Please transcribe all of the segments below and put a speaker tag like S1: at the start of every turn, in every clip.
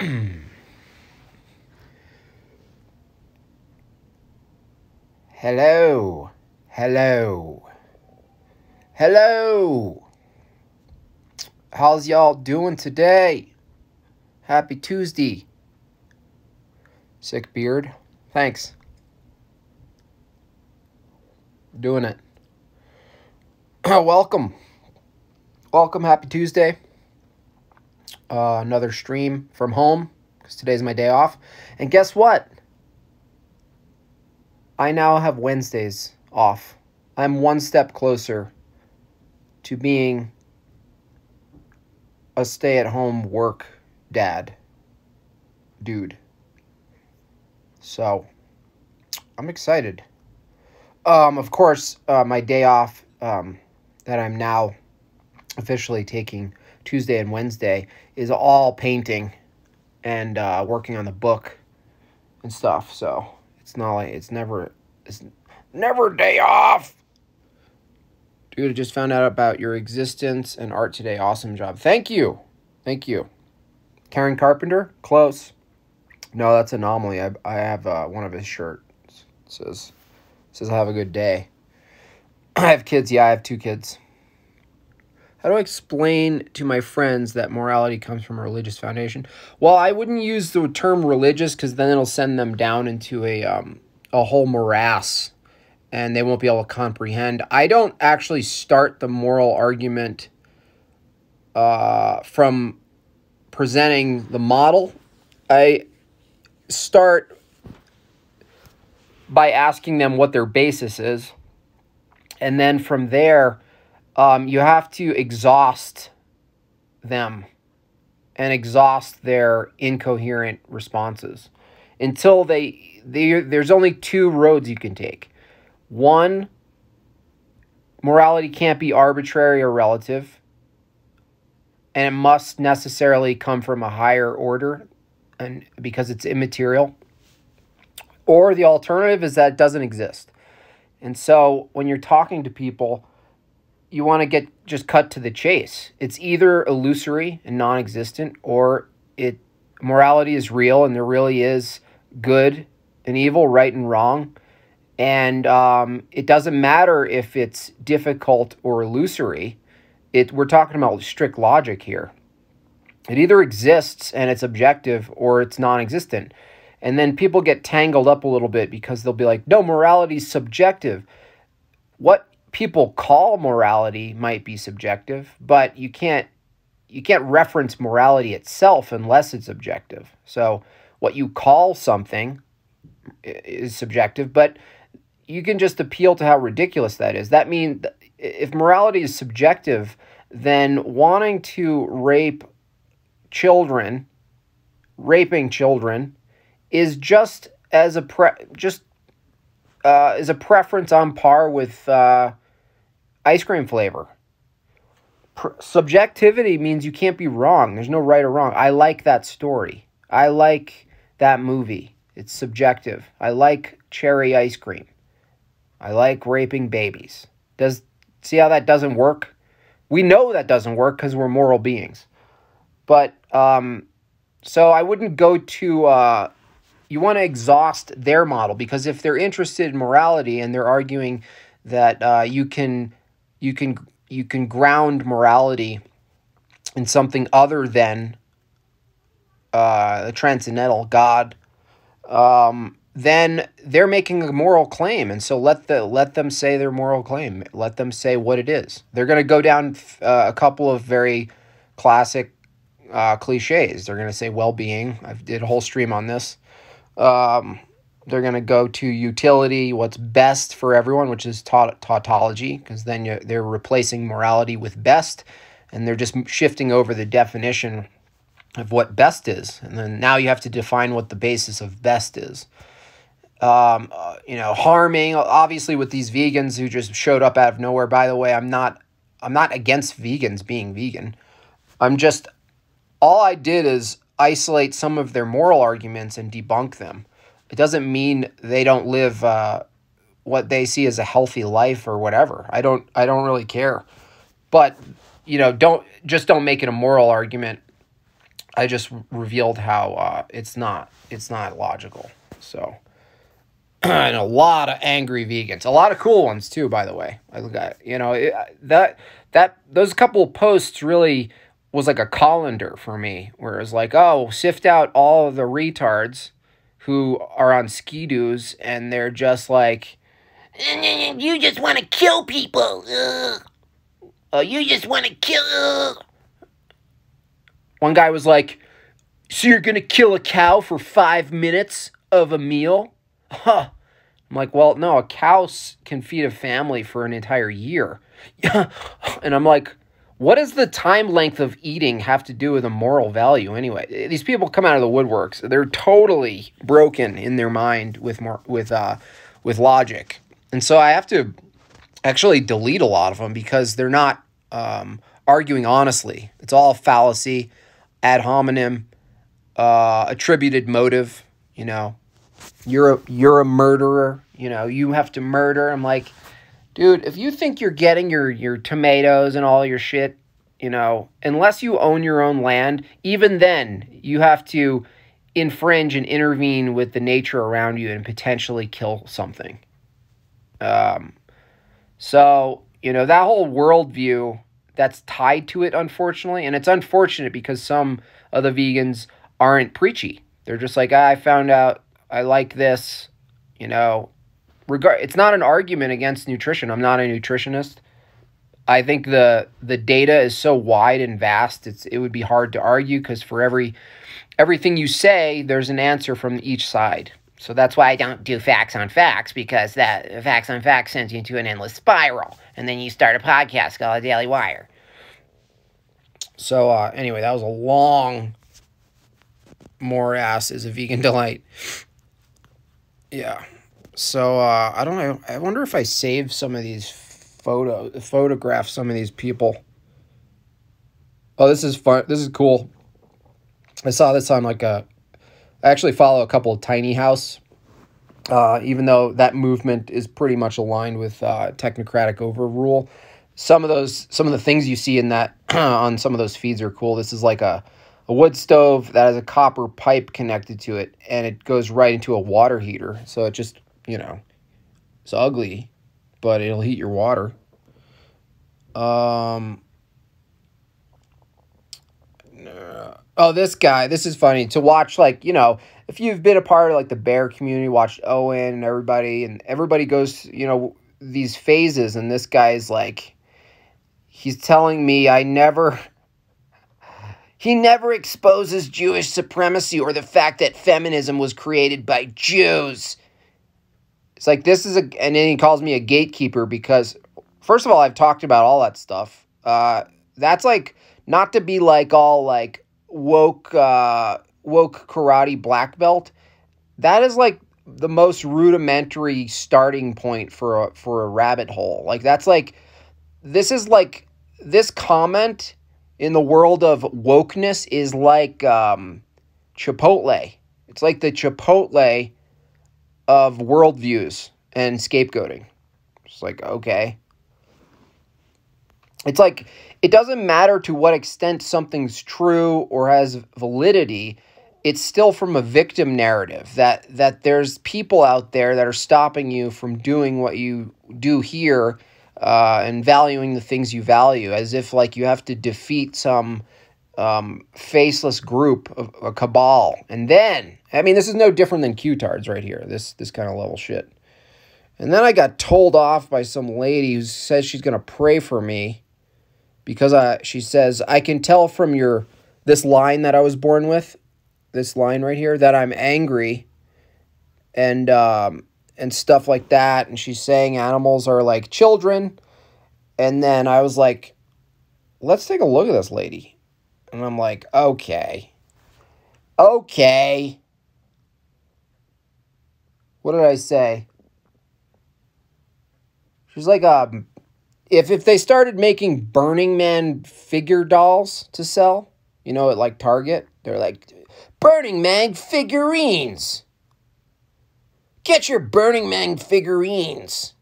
S1: Hello. Hello. Hello. How's y'all doing today? Happy Tuesday. Sick beard. Thanks. Doing it. Welcome. Welcome. Happy Tuesday. Uh, another stream from home because today's my day off. And guess what? I now have Wednesdays off. I'm one step closer to being a stay at home work dad dude. So, I'm excited. Um, of course, uh, my day off um, that I'm now officially taking Tuesday and Wednesday is all painting and uh, working on the book and stuff. So, it's not like it's never it's never day off. Dude, I just found out about your existence and art today. Awesome job. Thank you. Thank you. Karen Carpenter, close. No, that's anomaly. I I have uh, one of his shirts. It says it says have a good day. I have kids. Yeah, I have two kids. How do I explain to my friends that morality comes from a religious foundation? Well, I wouldn't use the term religious because then it'll send them down into a um, a whole morass, and they won't be able to comprehend. I don't actually start the moral argument uh, from presenting the model. I start by asking them what their basis is, and then from there um, you have to exhaust them and exhaust their incoherent responses until they, they there's only two roads you can take. One, morality can't be arbitrary or relative, and it must necessarily come from a higher order and because it's immaterial. Or the alternative is that it doesn't exist. And so when you're talking to people, you want to get just cut to the chase. It's either illusory and non-existent or it morality is real and there really is good and evil, right and wrong. And um, it doesn't matter if it's difficult or illusory. It we're talking about strict logic here. It either exists and it's objective or it's non-existent. And then people get tangled up a little bit because they'll be like, "No, morality is subjective." What people call morality might be subjective, but you can't you can't reference morality itself unless it's objective. So what you call something is subjective, but you can just appeal to how ridiculous that is. That means if morality is subjective, then wanting to rape children, raping children, is just as a pre just uh, is a preference on par with uh, ice cream flavor. subjectivity means you can't be wrong. There's no right or wrong. I like that story. I like that movie. It's subjective. I like cherry ice cream. I like raping babies. Does see how that doesn't work? We know that doesn't work because we're moral beings. But um, so I wouldn't go to. Uh, you want to exhaust their model because if they're interested in morality and they're arguing that uh, you can you can you can ground morality in something other than uh, the transcendental God, um, then they're making a moral claim, and so let the let them say their moral claim. Let them say what it is. They're going to go down uh, a couple of very classic uh, cliches. They're going to say well-being. I did a whole stream on this. Um, they're going to go to utility, what's best for everyone, which is taut- tautology, because then you, they're replacing morality with best, and they're just shifting over the definition of what best is. And then now you have to define what the basis of best is. Um, uh, you know, harming, obviously, with these vegans who just showed up out of nowhere. By the way, I'm not, I'm not against vegans being vegan. I'm just, all I did is isolate some of their moral arguments and debunk them it doesn't mean they don't live uh, what they see as a healthy life or whatever. I don't I don't really care. But you know, don't just don't make it a moral argument I just revealed how uh, it's not it's not logical. So and a lot of angry vegans, a lot of cool ones too. By the way, I at you know it, that that those couple posts really was like a colander for me, where it was like, oh, sift out all the retards who are on skidoos and they're just like,
S2: you just want to kill people. Oh, you just want to kill.
S1: One guy was like, so you're gonna kill a cow for five minutes of a meal? Huh. I'm like, well, no, a cow can feed a family for an entire year. and I'm like, what does the time length of eating have to do with a moral value anyway? These people come out of the woodworks. They're totally broken in their mind with more with uh with logic. And so I have to actually delete a lot of them because they're not um, arguing honestly. It's all fallacy, ad hominem, uh, attributed motive, you know, you're a you're a murderer. You know, you have to murder. I'm like, dude, if you think you're getting your your tomatoes and all your shit, you know, unless you own your own land, even then you have to infringe and intervene with the nature around you and potentially kill something. Um, so you know that whole worldview that's tied to it, unfortunately, and it's unfortunate because some of the vegans aren't preachy. They're just like, ah, I found out I like this, you know. Regard it's not an argument against nutrition. I'm not a nutritionist. I think the the data is so wide and vast. It's it would be hard to argue because for every everything you say, there's an answer from each side.
S2: So that's why I don't do facts on facts because that facts on facts sends you into an endless spiral, and then you start a podcast called a Daily Wire.
S1: So uh, anyway, that was a long more ass is a vegan delight. Yeah. So uh, I don't know. I wonder if I save some of these photo photograph some of these people. Oh, this is fun. This is cool. I saw this on like a. I actually follow a couple of tiny house. Uh, even though that movement is pretty much aligned with uh, technocratic overrule, some of those some of the things you see in that on some of those feeds are cool. This is like a a wood stove that has a copper pipe connected to it and it goes right into a water heater. So it just, you know, it's ugly, but it'll heat your water. Um, oh, this guy, this is funny to watch. Like, you know, if you've been a part of like the bear community, watched Owen and everybody, and everybody goes, you know, these phases, and this guy's like, he's telling me I never he never exposes Jewish supremacy or the fact that feminism was created by Jews. It's like this is a, and then he calls me a gatekeeper because, first of all, I've talked about all that stuff. Uh, that's like not to be like all like woke, uh, woke karate black belt. That is like the most rudimentary starting point for a, for a rabbit hole. Like that's like, this is like this comment in the world of wokeness is like um, Chipotle. It's like the Chipotle of worldviews and scapegoating. It's like, okay. It's like, it doesn't matter to what extent something's true or has validity. It's still from a victim narrative that that there's people out there that are stopping you from doing what you do here uh, and valuing the things you value, as if like you have to defeat some um, faceless group of a cabal, and then I mean this is no different than Q-tards right here. This this kind of level shit. And then I got told off by some lady who says she's gonna pray for me because I she says I can tell from your this line that I was born with, this line right here that I'm angry, and um, and stuff like that. And she's saying animals are like children. And then I was like, let's take a look at this lady. And I'm like, okay. Okay. What did I say? She's like, um, if, if they started making Burning Man figure dolls to sell, you know, at like Target, they're like, Burning Man figurines. Get your Burning Man figurines.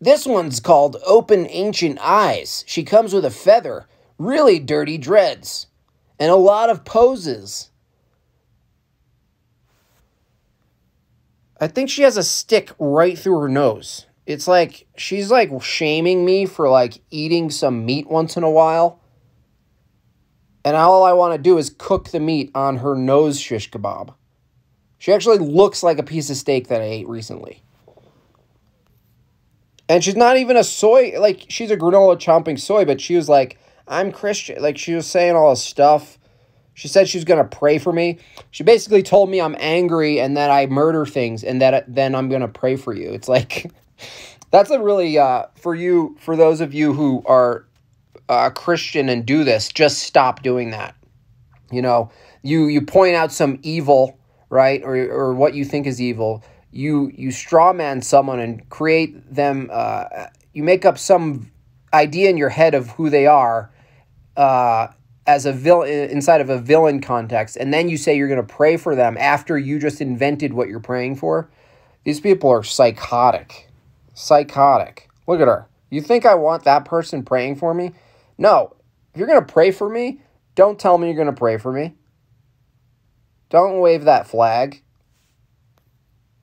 S1: This one's called Open Ancient Eyes. She comes with a feather, really dirty dreads. and a lot of poses. I think she has a stick right through her nose. It's like she's like shaming me for like eating some meat once in a while. And all I want to do is cook the meat on her nose shish kebab. She actually looks like a piece of steak that I ate recently. And she's not even a soy, like, she's a granola chomping soy, but she was like, I'm Christian. Like, she was saying all this stuff. She said she was going to pray for me. She basically told me I'm angry and that I murder things and that then I'm going to pray for you. It's like, that's a really, uh, for you, for those of you who are uh, Christian and do this, just stop doing that. You know, you, you point out some evil, right? Or, or what you think is evil you you strawman someone and create them. Uh, you make up some idea in your head of who they are uh, as a villain inside of a villain context, and then you say you're going to pray for them after you just invented what you're praying for. These people are psychotic, psychotic. Look at her. You think I want that person praying for me? No. If you're going to pray for me, don't tell me you're going to pray for me. Don't wave that flag.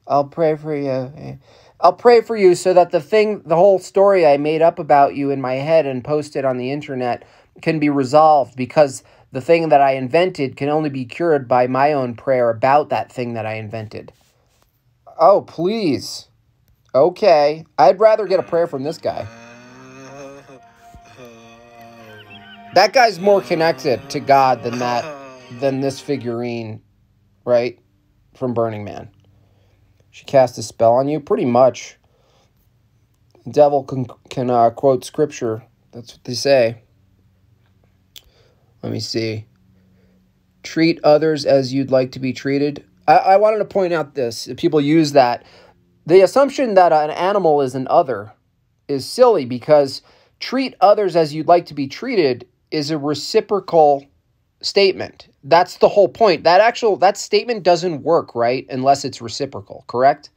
S1: I'll pray for you. I'll pray for you so that the thing, the whole story I made up about you in my head and posted on the internet can be resolved because the thing that I invented can only be cured by my own prayer about that thing that I invented. Oh, please. Okay. I'd rather get a prayer from this guy. That guy's more connected to God than that than this figurine, right? From Burning Man. She cast a spell on you? Pretty much. The devil can, can uh, quote scripture. That's what they say. Let me see. Treat others as you'd like to be treated. I, I wanted to point out this. People use that. The assumption that an animal is an other is silly because treat others as you'd like to be treated is a reciprocal statement. That's the whole point. That actual that statement doesn't work, right? Unless it's reciprocal, correct?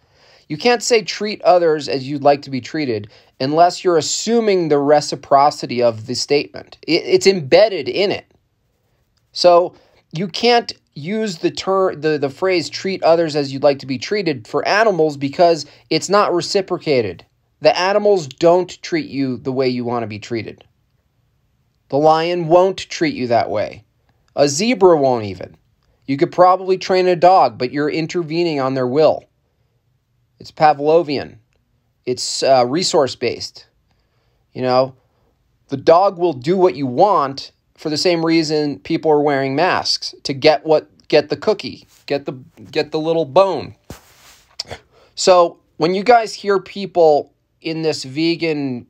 S1: You can't say treat others as you'd like to be treated unless you're assuming the reciprocity of the statement. It, it's embedded in it. So you can't use the term the, the phrase treat others as you'd like to be treated for animals because it's not reciprocated. The animals don't treat you the way you want to be treated. The lion won't treat you that way. A zebra won't even. You could probably train a dog, but you're intervening on their will. It's Pavlovian. It's uh, resource based. You know, the dog will do what you want for the same reason people are wearing masks to get what get the cookie, get the get the little bone. So when you guys hear people in this vegan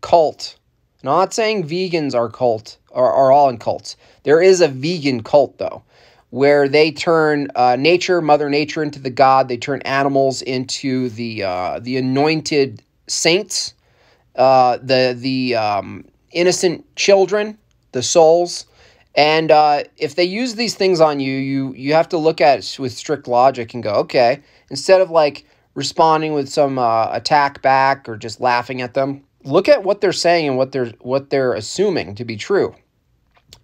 S1: cult, not saying vegans are cult are, are all in cults. There is a vegan cult, though, where they turn uh, nature, Mother Nature, into the god. They turn animals into the uh, the anointed saints, uh, the the um, innocent children, the souls. And uh, if they use these things on you, you you have to look at it with strict logic and go, okay. Instead of like responding with some uh, attack back or just laughing at them, look at what they're saying and what they're what they're assuming to be true.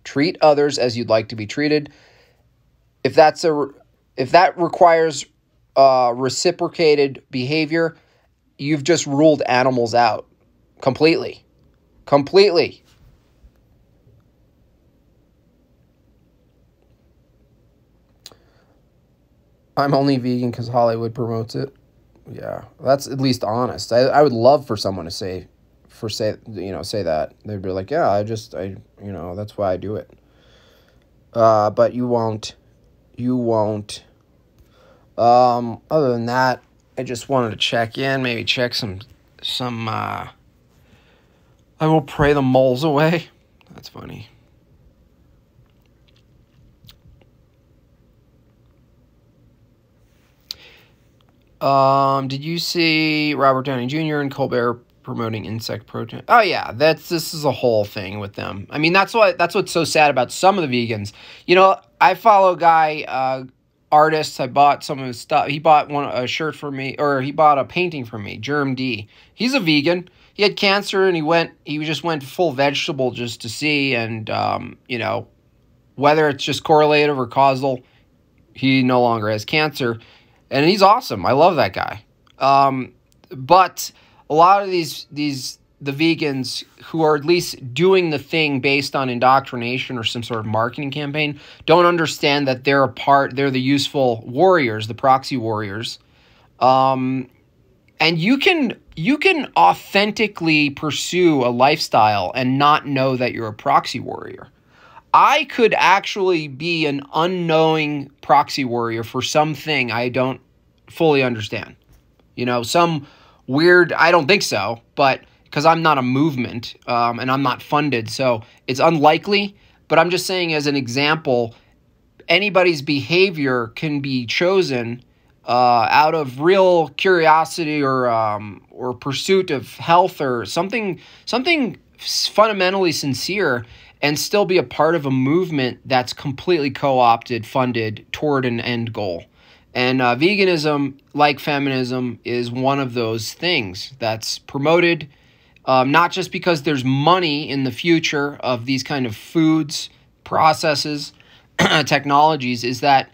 S1: Treat others as you'd like to be treated. If that's a if that requires uh, reciprocated behavior, you've just ruled animals out completely. Completely. I'm only vegan because Hollywood promotes it. Yeah, that's at least honest. I, I would love for someone to say for say you know say that. They'd be like yeah i just i you know that's why i do it. Uh but you won't you won't. Um other than that i just wanted to check in maybe check some some uh i will pray the moles away. That's funny Um, did you see Robert Downey Jr. and Colbert promoting insect protein. Oh yeah, that's this is a whole thing with them. I mean, that's what that's what's so sad about some of the vegans. You know, I follow a guy uh artists. I bought some of his stuff. He bought one a shirt for me or he bought a painting for me, Germ D. He's a vegan. He had cancer and he went he just went full vegetable just to see and um, you know, whether it's just correlative or causal, he no longer has cancer, and he's awesome. I love that guy. Um, but a lot of these these the vegans who are at least doing the thing based on indoctrination or some sort of marketing campaign don't understand that they're a part they're the useful warriors the proxy warriors um, and you can you can authentically pursue a lifestyle and not know that you're a proxy warrior i could actually be an unknowing proxy warrior for something i don't fully understand you know some weird i don't think so but because I'm not a movement um, and I'm not funded. So it's unlikely. But I'm just saying, as an example, anybody's behavior can be chosen uh, out of real curiosity or um, or pursuit of health or something something fundamentally sincere and still be a part of a movement that's completely co-opted funded toward an end goal. And uh, veganism like feminism is one of those things that's promoted um, not just because there's money in the future of these kind of foods, processes, technologies, is that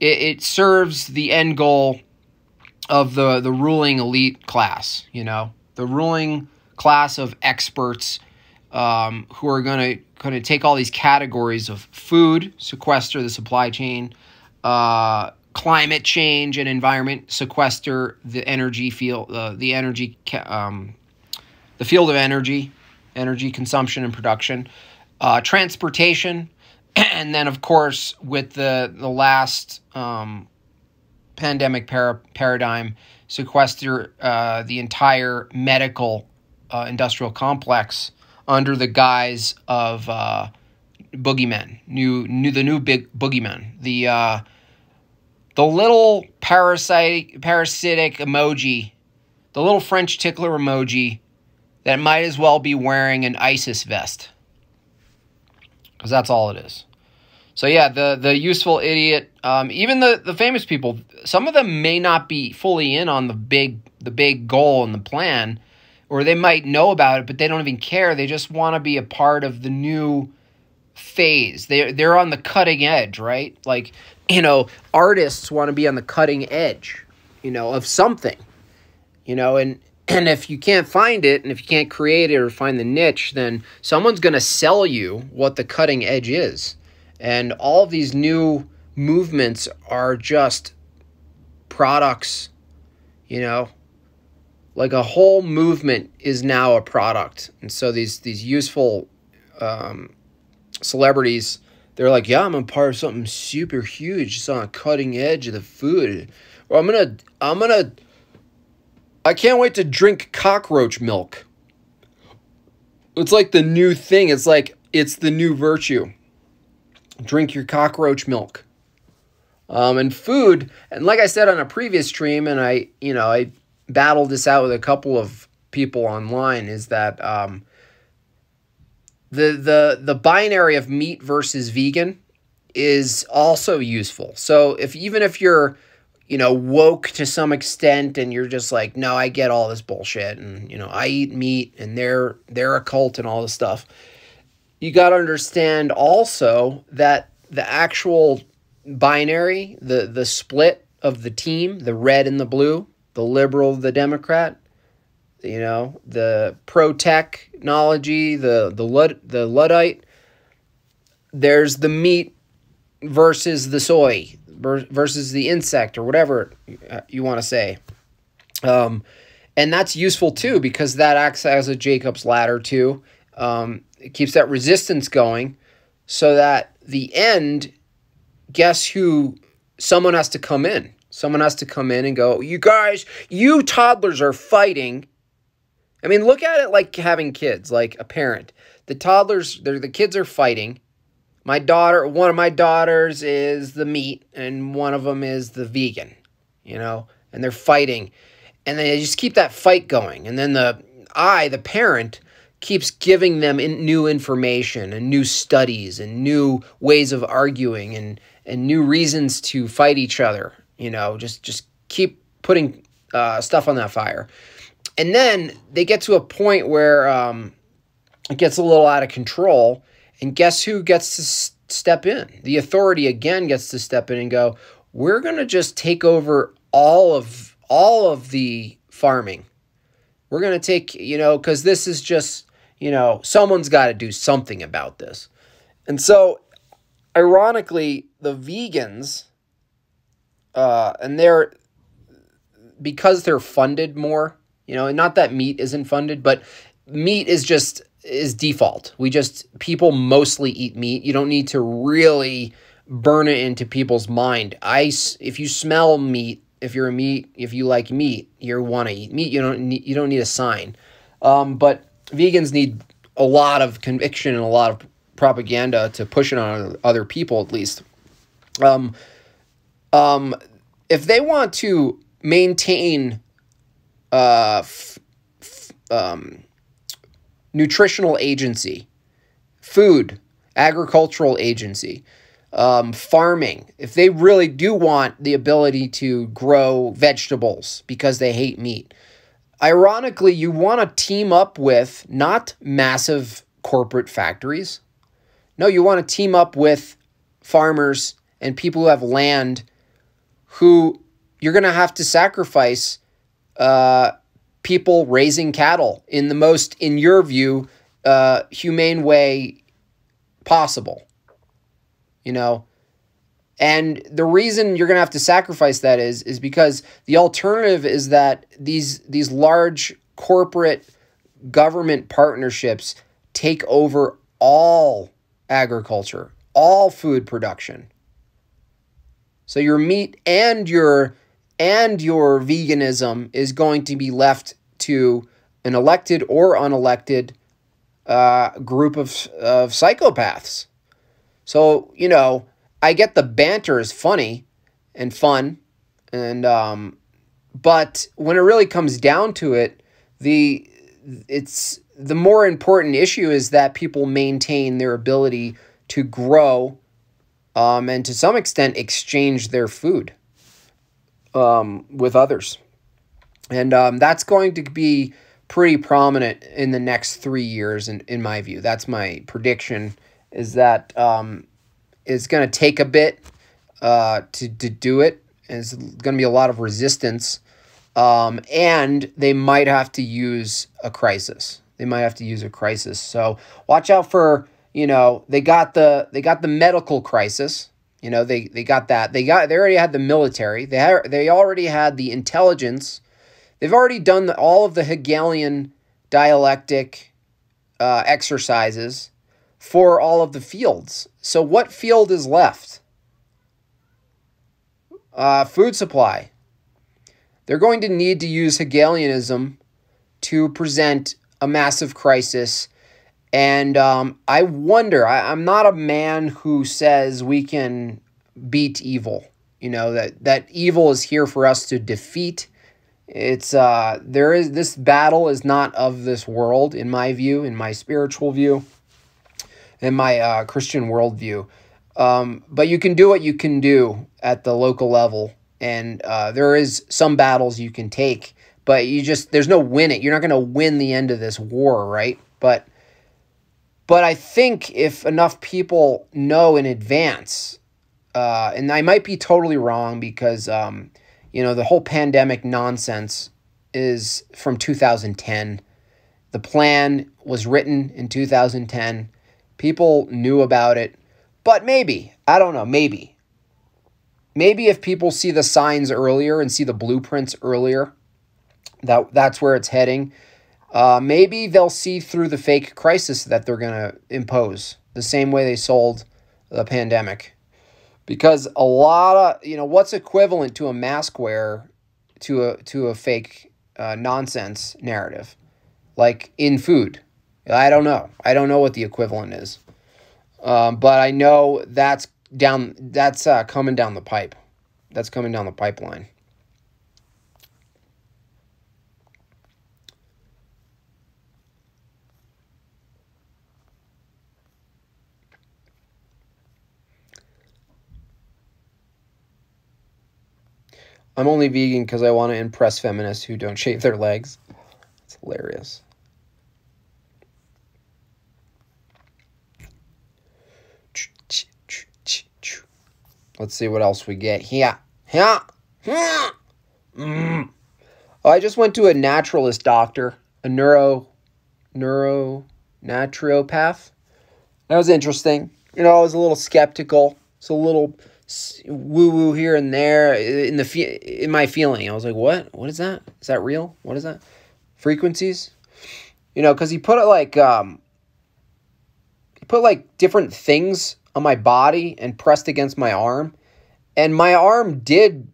S1: it, it, serves the end goal of the, the ruling elite class, you know, the ruling class of experts um, who are going to going to take all these categories of food, sequester the supply chain, uh, climate change and environment, sequester the energy field, uh, the energy um, the field of energy, energy consumption and production, uh, transportation, and then of course with the the last um, pandemic para- paradigm, sequester uh, the entire medical uh, industrial complex under the guise of uh, boogeymen, new new the new big boogeymen, the uh, the little parasite parasitic emoji, the little French tickler emoji that might as well be wearing an ISIS vest. Because that's all it is. So yeah, the the useful idiot, um, even the, the famous people, some of them may not be fully in on the big the big goal and the plan, or they might know about it, but they don't even care. They just want to be a part of the new phase. They they're on the cutting edge, right? Like you know, artists want to be on the cutting edge, you know, of something, you know, and and if you can't find it, and if you can't create it or find the niche, then someone's going to sell you what the cutting edge is. And all these new movements are just products, you know, like a whole movement is now a product. And so these these useful um, celebrities, they're like, yeah, I'm a part of something super huge. It's on the cutting edge of the food. Or I'm gonna I'm gonna I can't wait to drink cockroach milk. It's like the new thing. It's like it's the new virtue. Drink your cockroach milk. Um, and food, and like I said on a previous stream, and I, you know, I battled this out with a couple of people online, is that um, the the the binary of meat versus vegan is also useful. So if even if you're you know, woke to some extent and you're just like, no, I get all this bullshit and you know, I eat meat and they're they're a cult and all this stuff. You got to understand also that the actual binary, the the split of the team, the red and the blue, the liberal, the democrat, you know, the pro technology, the the Lud, the luddite, there's the meat versus the soy versus the insect or whatever you want to say. Um, and that's useful too because that acts as a Jacob's ladder too. Um, it keeps that resistance going so that the end, guess who? Someone has to come in. Someone has to come in and go, you guys, you toddlers are fighting. I mean, look at it like having kids, like a parent. The toddlers, the kids are fighting my daughter, one of my daughters is the meat, and one of them is the vegan, you know, and they're fighting. And they just keep that fight going. And then the I, the parent, keeps giving them in new information and new studies and new ways of arguing and, and new reasons to fight each other. You know, just just keep putting uh, stuff on that fire. And then they get to a point where um, it gets a little out of control and guess who gets to, step in. The authority again gets to step in and go, we're going to just take over all of all of the farming. We're going to take, you know, cuz this is just, you know, someone's got to do something about this. And so ironically, the vegans uh and they're because they're funded more, you know, and not that meat isn't funded, but meat is just is default. We just people mostly eat meat. You don't need to really burn it into people's mind. I if you smell meat, if you're a meat, if you like meat, you want to eat meat. You don't need you don't need a sign. Um, but vegans need a lot of conviction and a lot of propaganda to push it on other people at least. Um, um, if they want to maintain uh, f- f- um, nutritional agency, food, agricultural agency, um, farming, if they really do want the ability to grow vegetables because they hate meat, ironically, you want to team up with not massive corporate factories. No, you want to team up with farmers and people who have land who you're going to have to sacrifice uh, people raising cattle in the most, in your view, uh, humane way possible. You know, and the reason you're going to have to sacrifice that is is because the alternative is that these these large corporate government partnerships take over all agriculture, all food production. So your meat and your and your veganism is going to be left to an elected or unelected uh, group of, of psychopaths. So, you know, I get the banter is funny and fun, and um, but when it really comes down to it, the it's the more important issue is that people maintain their ability to grow um, and to some extent exchange their food um, with others. And um, that's going to be pretty prominent in the next three years, in, in my view. That's my prediction, is that um, it's going to take a bit uh, to, to do it. And it's going to be a lot of resistance. Um, and they might have to use a crisis. They might have to use a crisis. So watch out for, you know, they got the they got the medical crisis you know, they they got that. They got they already had the military. They had, they already had the intelligence. They've already done the, all of the Hegelian dialectic uh, exercises for all of the fields. So what field is left? Uh, food supply. They're going to need to use Hegelianism to present a massive crisis and um, I wonder, I, I'm not a man who says we can beat evil. You know, that, that evil is here for us to defeat. It's uh there is this battle is not of this world in my view, in my spiritual view, in my uh, Christian worldview. Um, but you can do what you can do at the local level, and uh, there is some battles you can take, but you just there's no win it. You're not going to win the end of this war, right? But but I think if enough people know in advance, uh, and I might be totally wrong because, um, you know, the whole pandemic nonsense is from 2010. The plan was written in 2010. People knew about it, but maybe, I don't know, maybe. Maybe if people see the signs earlier and see the blueprints earlier, that that's where it's heading uh, maybe they'll see through the fake crisis that they're going to impose the same way they sold the pandemic. Because a lot of, you know, what's equivalent to a mask wear to a, to a fake uh, nonsense narrative? Like in food. I don't know. I don't know what the equivalent is. Um, but I know that's down, that's uh, coming down the pipe. That's coming down the pipeline. I'm only vegan because I want to impress feminists who don't shave their legs. It's hilarious. Let's see what else we get here. Here. Here. Mm. Oh, I just went to a naturalist doctor, a neuro, neuro, naturopath. That was interesting. You know, I was a little skeptical. It's a little woo woo here and there in the in my feeling. I was like, "What? What is that? Is that real? What is that? Frequencies?" You know, because he put it like um, he put like different things on my body and pressed against my arm, and my arm did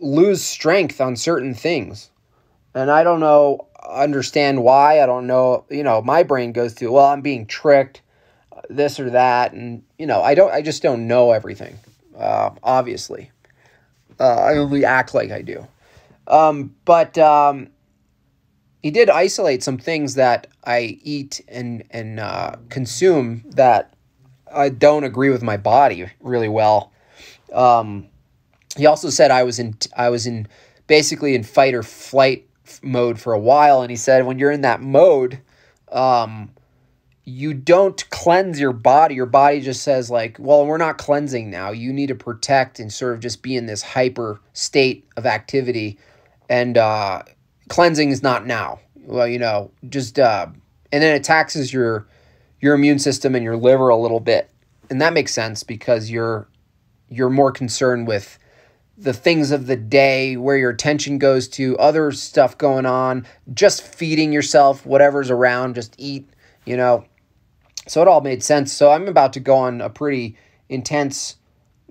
S1: lose strength on certain things, and I don't know understand why. I don't know. You know, my brain goes to, well, I'm being tricked, this or that, and you know, I don't. I just don't know everything uh, obviously. Uh, I only act like I do. Um, but um, he did isolate some things that I eat and, and uh, consume that I don't agree with my body really well. Um, he also said I was in I was in basically in fight or flight mode for a while, and he said when you're in that mode, um, you don't cleanse your body. Your body just says, like, well, we're not cleansing now. You need to protect and sort of just be in this hyper state of activity. And uh, cleansing is not now. Well, you know, just, uh, and then it taxes your, your immune system and your liver a little bit. And that makes sense because you're, you're more concerned with the things of the day, where your attention goes to, other stuff going on, just feeding yourself, whatever's around, just eat, you know so it all made sense. So I'm about to go on a pretty intense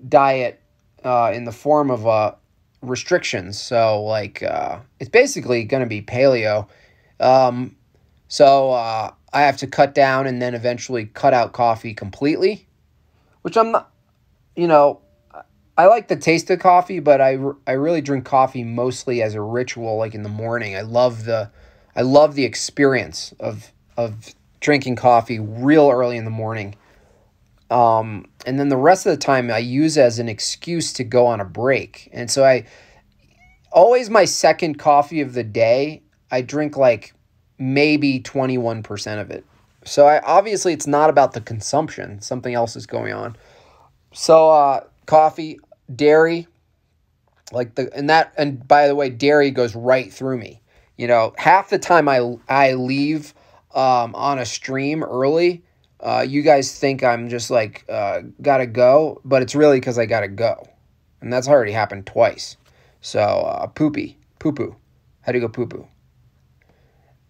S1: diet uh, in the form of uh, restrictions. So like uh, it's basically going to be paleo. Um, so uh, I have to cut down and then eventually cut out coffee completely, which I'm not. You know, I like the taste of coffee, but I, I really drink coffee mostly as a ritual, like in the morning. I love the I love the experience of of drinking coffee real early in the morning. Um, and then the rest of the time I use as an excuse to go on a break. And so I always my second coffee of the day, I drink like maybe 21% of it. So I obviously it's not about the consumption. Something else is going on. So uh, coffee, dairy, like the and that and by the way, dairy goes right through me. You know, half the time I I leave um, on a stream early, uh, you guys think I'm just like uh, gotta go, but it's really because I gotta go, and that's already happened twice. So uh, poopy, poo poo, how do you go poo poo?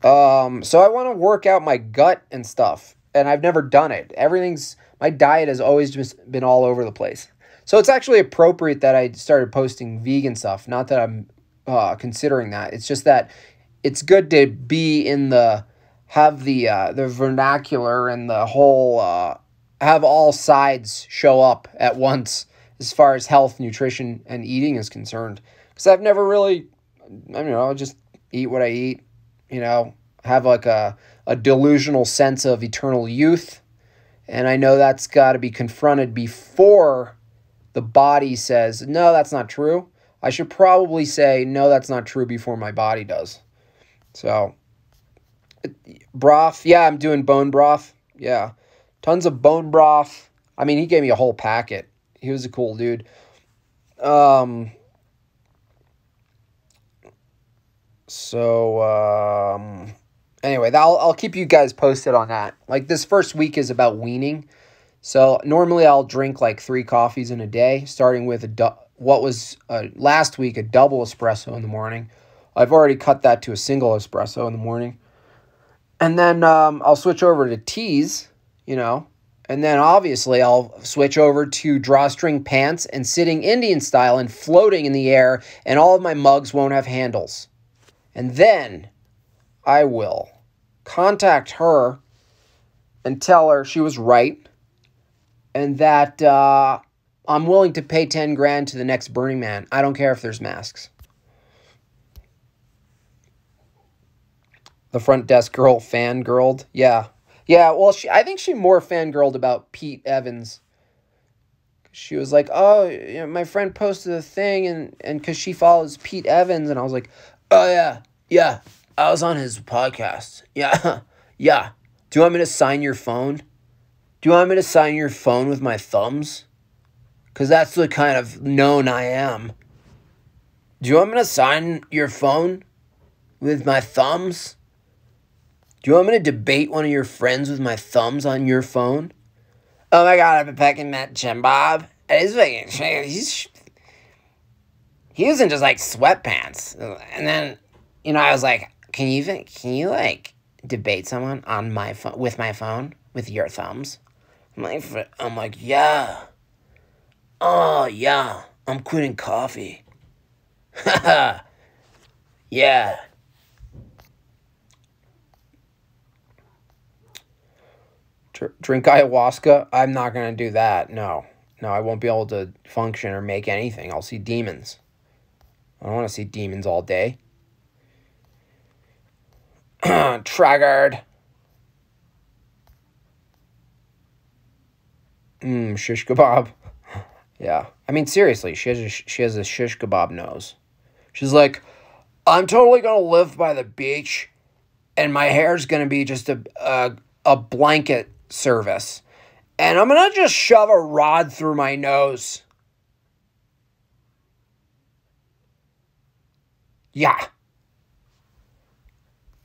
S1: Um, so I want to work out my gut and stuff, and I've never done it. Everything's my diet has always just been all over the place. So it's actually appropriate that I started posting vegan stuff. Not that I'm uh, considering that. It's just that it's good to be in the have the uh, the vernacular and the whole uh, have all sides show up at once as far as health, nutrition, and eating is concerned. Because I've never really, I don't know, just eat what I eat. You know, have like a a delusional sense of eternal youth, and I know that's got to be confronted before the body says no, that's not true. I should probably say no, that's not true before my body does. So broth. Yeah, I'm doing bone broth. Yeah. Tons of bone broth. I mean, he gave me a whole packet. He was a cool dude. Um so um anyway, I'll I'll keep you guys posted on that. Like this first week is about weaning. So normally I'll drink like 3 coffees in a day, starting with a what was uh, last week a double espresso in the morning. I've already cut that to a single espresso in the morning. And then um, I'll switch over to teas, you know, and then obviously I'll switch over to drawstring pants and sitting Indian style and floating in the air, and all of my mugs won't have handles. And then I will contact her and tell her she was right and that uh, I'm willing to pay 10 grand to the next Burning Man. I don't care if there's masks. The front desk girl fangirled. Yeah. Yeah, well, she I think she more fangirled about Pete Evans. She was like, "Oh, you know, my friend posted a thing and and cuz she follows Pete Evans and I was like, "Oh yeah. Yeah. I was on his podcast. Yeah. yeah. Do you want me to sign your phone? Do you want me to sign your phone with my thumbs?" Because that's the kind of known I am. Do you want me to sign your phone with my thumbs? Do you want me to debate one of your friends with my thumbs on your phone? Oh my god, I've been pecking Matt Jim Bob. He's fucking he's he was in just like sweatpants. And then, you know, I was like, can you even can you like debate someone on my phone with my phone with your thumbs? I'm like, I'm like, yeah. Oh yeah, I'm quitting coffee. yeah. Drink ayahuasca. I'm not going to do that. No. No, I won't be able to function or make anything. I'll see demons. I don't want to see demons all day. Triggered. Mmm, shish kebab. yeah. I mean, seriously, she has a, she has a shish kebab nose. She's like, I'm totally going to live by the beach, and my hair's going to be just a, a, a blanket service. And I'm going to just shove a rod through my nose. Yeah.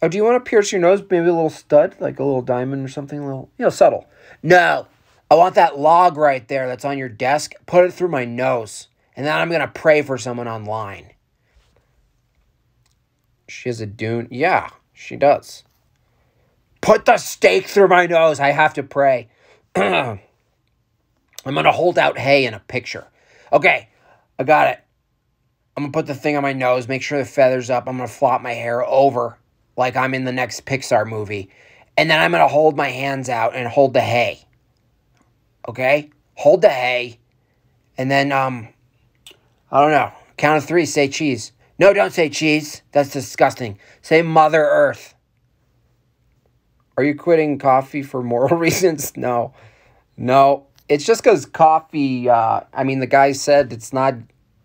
S1: Oh, do you want to pierce your nose? Maybe a little stud, like a little diamond or something, a little, you know, subtle. No. I want that log right there that's on your desk. Put it through my nose. And then I'm going to pray for someone online. She has a dune. Yeah, she does. Put the stake through my nose. I have to pray. I'm going to hold out hay in a picture. Okay, I got it. I'm going to put the thing on my nose, make sure the feather's up. I'm going to flop my hair over like I'm in the next Pixar movie. And then I'm going to hold my hands out and hold the hay. Okay? Hold the hay. And then, um, I don't know. Count of three, say cheese. No, don't say cheese. That's disgusting. Say Mother Earth. Are you quitting coffee for moral reasons? No. No. It's just because coffee, uh, I mean, the guy said it's not,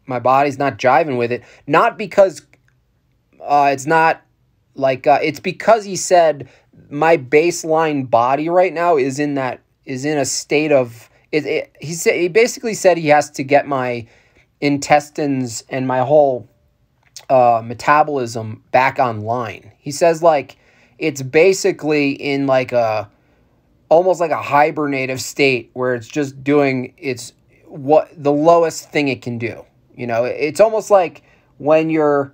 S1: my body's not jiving with it. Not because uh, it's not like, uh, it's because he said my baseline body right now is in that, is in a state of, it, it, he said, he basically said he has to get my intestines and my whole uh, metabolism back online. He says, like, it's basically in like a almost like a hibernative state where it's just doing its what the lowest thing it can do. You know, it's almost like when you're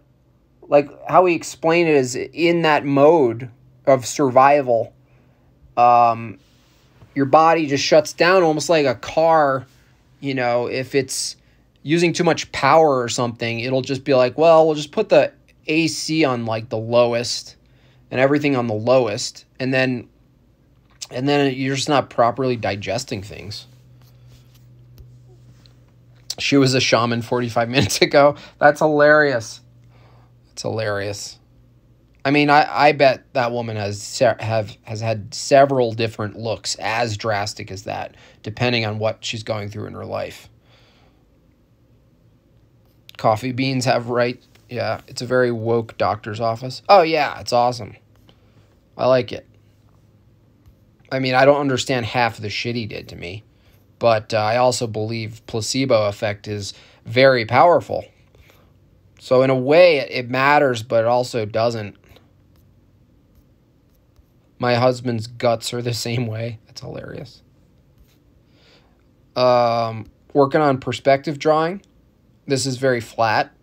S1: like how we explain it is in that mode of survival. Um, your body just shuts down almost like a car. You know, if it's using too much power or something, it'll just be like, well, we'll just put the AC on like the lowest and everything on the lowest and then and then you're just not properly digesting things. She was a shaman 45 minutes ago. That's hilarious. It's hilarious. I mean i i bet that woman has have has had several different looks as drastic as that depending on what she's going through in her life. Coffee beans have right yeah, it's a very woke doctor's office. Oh, yeah, it's awesome. I like it. I mean, I don't understand half of the shit he did to me, but uh, I also believe placebo effect is very powerful. So, in a way, it matters, but it also doesn't. My husband's guts are the same way. That's hilarious. Um, working on perspective drawing. This is very flat.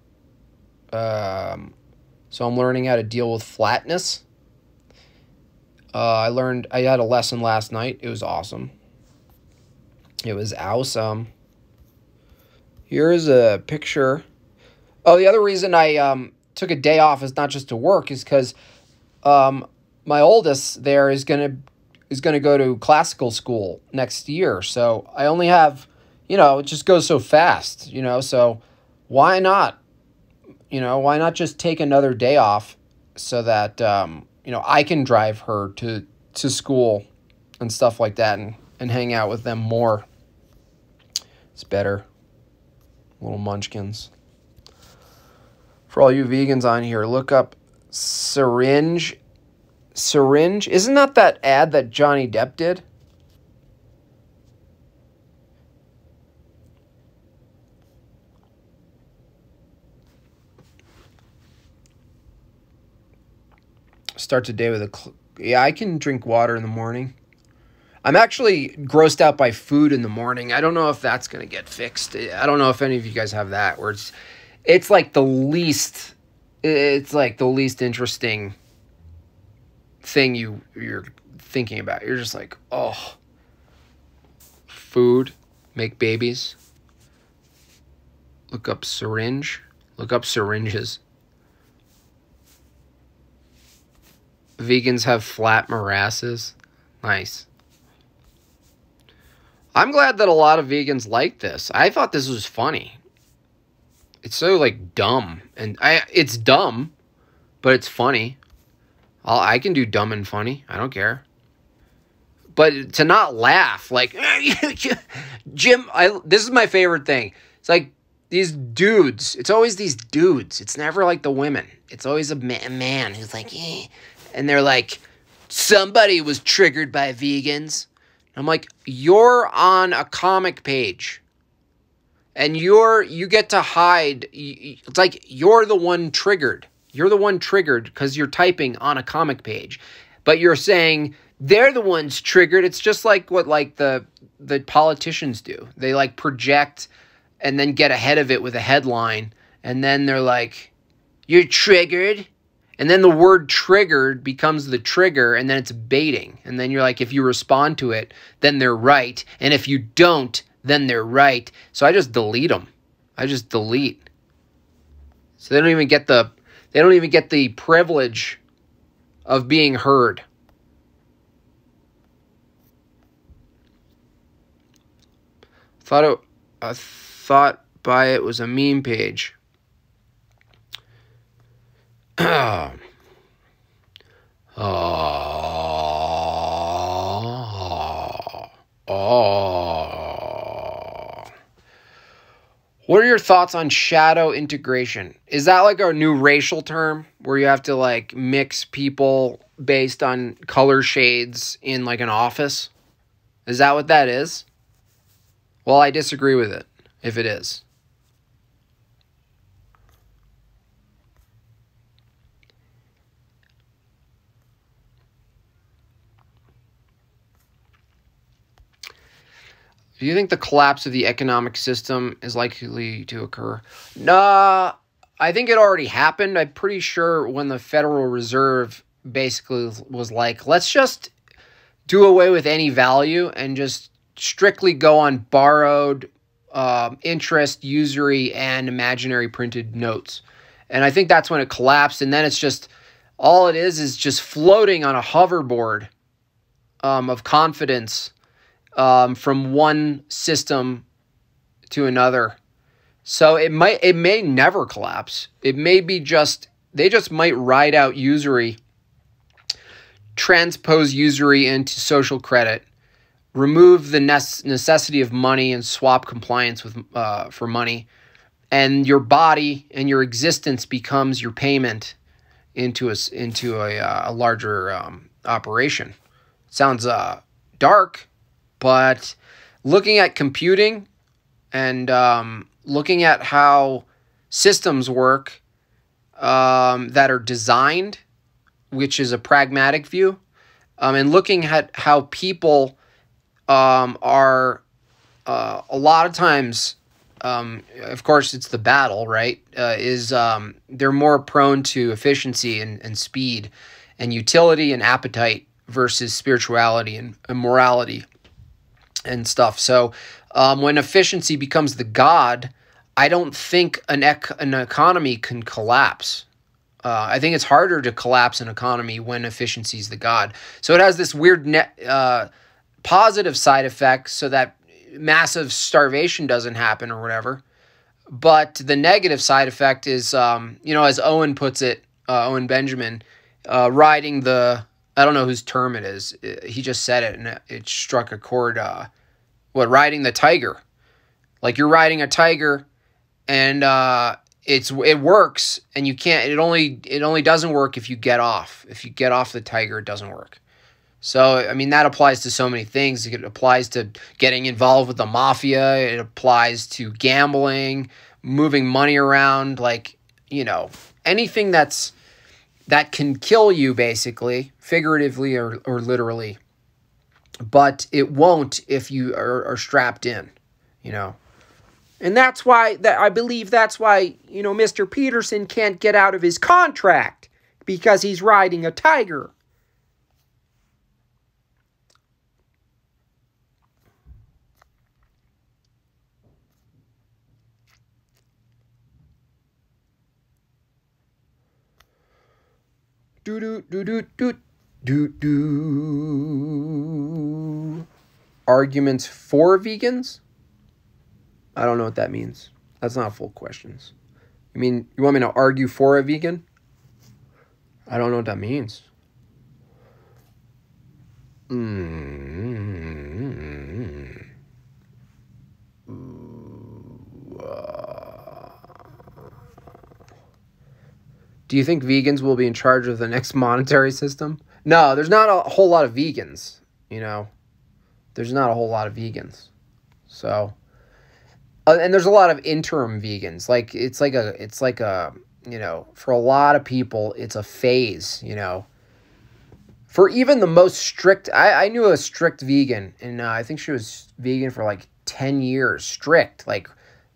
S1: Um, so I'm learning how to deal with flatness. Uh, I learned, I had a lesson last night. It was awesome. It was awesome. Here is a picture. Oh, the other reason I um, took a day off is not just to work, is because um, my oldest there is gonna is gonna go to classical school next year. So I only have, you know, it just goes so fast, you know. So why not you know, why not just take another day off so that um, you know I can drive her to to school and stuff like that and and hang out with them more. It's better. Little munchkins. For all you vegans on here, look up syringe syringe. Isn't that that ad that Johnny Depp did? Start the day with a. Yeah, I can drink water in the morning. I'm actually grossed out by food in the morning. I don't know if that's gonna get fixed. I don't know if any of you guys have that where it's, it's like the least. It's like the least interesting thing you you're thinking about. You're just like, oh, food, make babies. Look up syringe. Look up syringes. Vegans have flat morasses. Nice. I'm glad that a lot of vegans like this. I thought this was funny. It's so like dumb, and I it's dumb, but it's funny. I'll, I can do dumb and funny. I don't care. But to not laugh, like Jim, I this is my favorite thing. It's like these dudes. It's always these dudes. It's never like the women. It's always a man, man who's like, eh. And they're like, somebody was triggered by vegans. I'm like, you're on a comic page. And you're you get to hide. It's like you're the one triggered. You're the one triggered because you're typing on a comic page. But you're saying they're the ones triggered. It's just like what like the the politicians do. They like project and then get ahead of it with a headline and then they're like you're triggered and then the word triggered becomes the trigger, and then it's baiting. And then you're like, if you respond to it, then they're right. And if you don't, then they're right. So I just delete them. I just delete. So they don't even get the they don't even get the privilege of being heard. Thought it I thought by it was a meme page. What are your thoughts on shadow integration? Is that like a new racial term where you have to like mix people based on color shades in like an office? Is that what that is? Well, I disagree with it if it is. Do you think the collapse of the economic system is likely to occur? Nah, I think it already happened. I'm pretty sure when the Federal Reserve basically was like, let's just do away with any value and just strictly go on borrowed um, interest, usury, and imaginary printed notes. And I think that's when it collapsed. And then it's just all it is is just floating on a hoverboard um, of confidence um, from one system to another. So it might it may never collapse. It may be just they just might ride out usury, transpose usury into social credit, remove the necessity of money and swap compliance with uh, for money, and your body and your existence becomes your payment into a into a, uh, a larger um, operation. Sounds uh, dark, but looking at computing and um, looking at how systems work um, that are designed, which is a pragmatic view, um, and looking at how people um, are uh, a lot of times, um, of course, it's the battle, right? Uh, is um, they're more prone to efficiency and, and speed and utility and appetite versus spirituality and, and morality and stuff. So um, when efficiency becomes the god, I don't think an ec- an economy can collapse. Uh, I think it's harder to collapse an economy when efficiency is the god. So it has this weird net uh, positive side effect, so that massive starvation doesn't happen or whatever. But the negative side effect is, um, you know, as Owen puts it, uh, Owen Benjamin, uh, riding the I don't know whose term it is. He just said it, and it struck a chord. Uh, what riding the tiger? Like you're riding a tiger, and uh, it's it works, and you can't. It only it only doesn't work if you get off. If you get off the tiger, it doesn't work. So I mean that applies to so many things. It applies to getting involved with the mafia. It applies to gambling, moving money around. Like you know anything that's that can kill you basically, figuratively or, or literally. But it won't if you are, are strapped in, you know. And that's why that I believe that's why, you know, Mr. Peterson can't get out of his contract because he's riding a tiger. Do do do do do do do. Arguments for vegans? I don't know what that means. That's not full questions. You mean you want me to argue for a vegan? I don't know what that means. Mm. Do you think vegans will be in charge of the next monetary system? No, there's not a whole lot of vegans, you know. There's not a whole lot of vegans. So uh, and there's a lot of interim vegans. Like it's like a it's like a, you know, for a lot of people it's a phase, you know. For even the most strict I I knew a strict vegan and uh, I think she was vegan for like 10 years, strict, like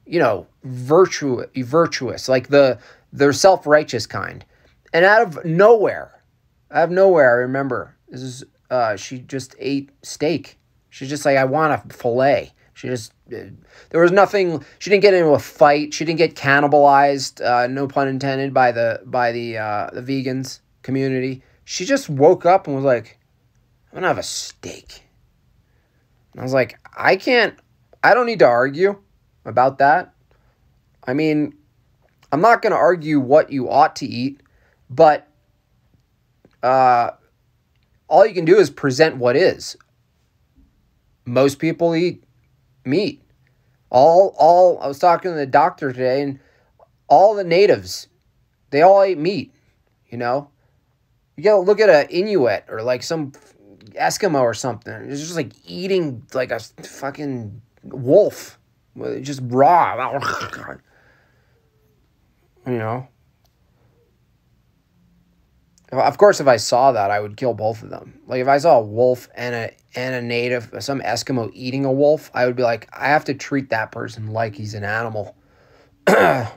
S1: you know, virtue virtuous, like the the self-righteous kind. And out of nowhere, out of nowhere, I remember this is uh, she just ate steak. She's just like, I want a fillet. She just uh, there was nothing. She didn't get into a fight. She didn't get cannibalized. Uh, no pun intended by the by the uh, the vegans community. She just woke up and was like, "I'm gonna have a steak." And I was like, "I can't. I don't need to argue about that. I mean, I'm not gonna argue what you ought to eat, but uh, all you can do is present what is. Most people eat meat. All all I was talking to the doctor today and all the natives, they all ate meat, you know? You gotta look at an Inuit or like some Eskimo or something. It's just like eating like a fucking wolf. Just raw. You know? Of course, if I saw that, I would kill both of them. Like if I saw a wolf and a and a native, some Eskimo eating a wolf, I would be like, I have to treat that person like he's an animal. if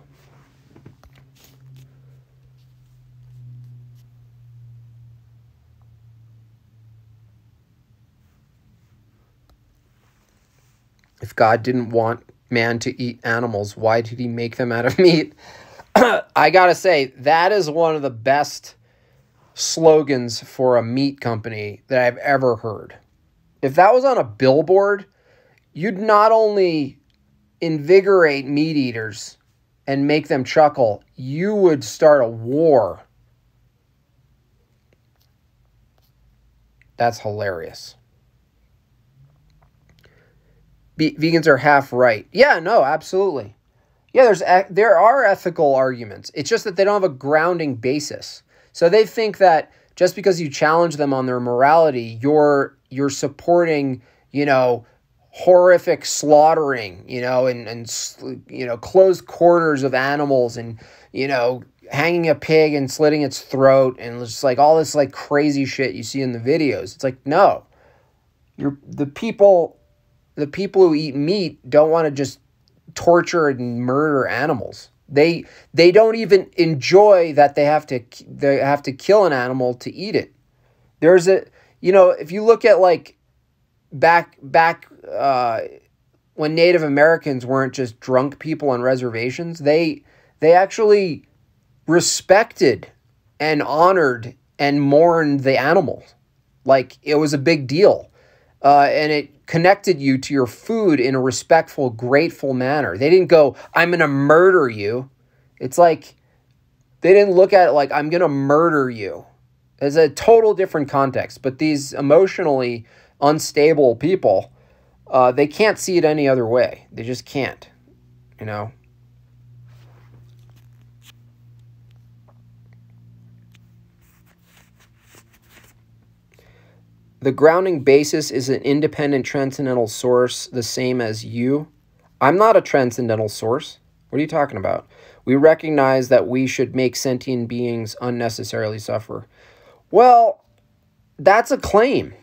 S1: God didn't want man to eat animals, why did he make them out of meat? I gotta say, that is one of the best slogans for a meat company that I've ever heard. If that was on a billboard, you'd not only invigorate meat eaters and make them chuckle, you would start a war. That's hilarious. Be- vegans are half right. Yeah, no, absolutely. Yeah, there's there are ethical arguments. It's just that they don't have a grounding basis. So they think that just because you challenge them on their morality, you're you're supporting, you know, horrific slaughtering, you know, and and you know, closed quarters of animals and you know, hanging a pig and slitting its throat and just like all this like crazy shit you see in the videos. It's like, no. You're the people the people who eat meat don't want to just torture and murder animals. They they don't even enjoy that they have to they have to kill an animal to eat it. There's a you know if you look at like back back uh, when Native Americans weren't just drunk people on reservations, they they actually respected and honored and mourned the animals. Like it was a big deal. Uh, and it connected you to your food in a respectful, grateful manner. They didn't go, I'm going to murder you. It's like they didn't look at it like, I'm going to murder you. It's a total different context. But these emotionally unstable people, uh, they can't see it any other way. They just can't, you know? The grounding basis is an independent transcendental source, the same as you. I'm not a transcendental source. What are you talking about? We recognize that we should make sentient beings unnecessarily suffer. Well, that's a claim.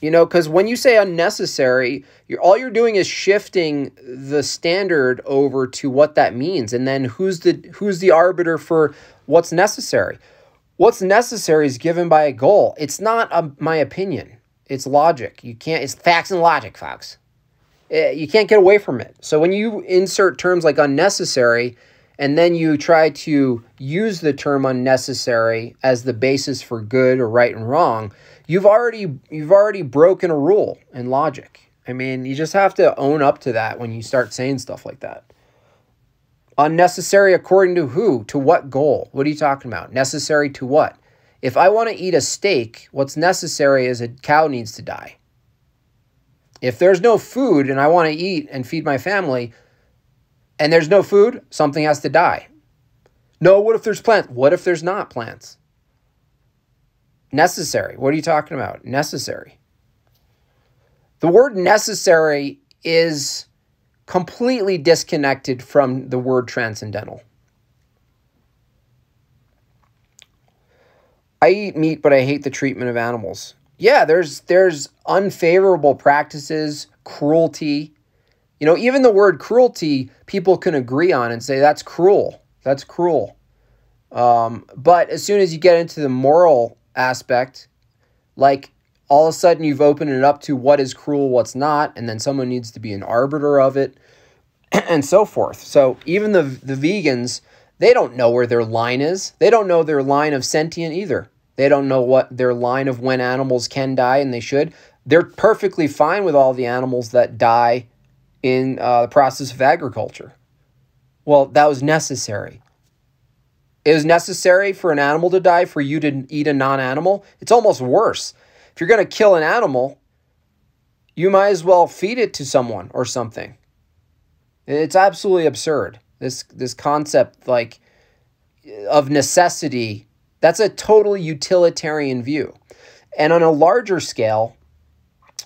S1: You know, because when you say unnecessary, you're all you're doing is shifting the standard over to what that means, and then who's the who's the arbiter for what's necessary? What's necessary is given by a goal. It's not a, my opinion. It's logic. You can't. It's facts and logic, folks. Eh, you can't get away from it. So when you insert terms like unnecessary, and then you try to use the term unnecessary as the basis for good or right and wrong, you've already you've already broken a rule in logic. I mean, you just have to own up to that when you start saying stuff like that. Unnecessary according to who? To what goal? What are you talking about? Necessary to what? If I want to eat a steak, what's necessary is a cow needs to die. If there's no food and I want to eat and feed my family, and there's no food, something has to die. No, what if there's plants? What if there's not plants? Necessary. What are you talking about? Necessary. The word necessary is completely disconnected from the word transcendental. I eat meat, but I hate the treatment of animals. Yeah, there's there's unfavorable practices, cruelty. You know, even the word cruelty, people can agree on and say that's cruel. That's cruel. Um, but as soon as you get into the moral aspect, like all of a sudden you've opened it up to what is cruel, what's not, and then someone needs to be an arbiter of it, and so forth. So even the the vegans, they don't know where their line is. They don't know their line of sentient either. They don't know what their line of when animals can die and they should. They're perfectly fine with all the animals that die in uh, the process of agriculture. Well, that was necessary. It was necessary for an animal to die for you to eat a non animal. It's almost worse. If you're going to kill an animal, you might as well feed it to someone or something. It's absolutely absurd. This this concept like of necessity, that's a totally utilitarian view. And on a larger scale,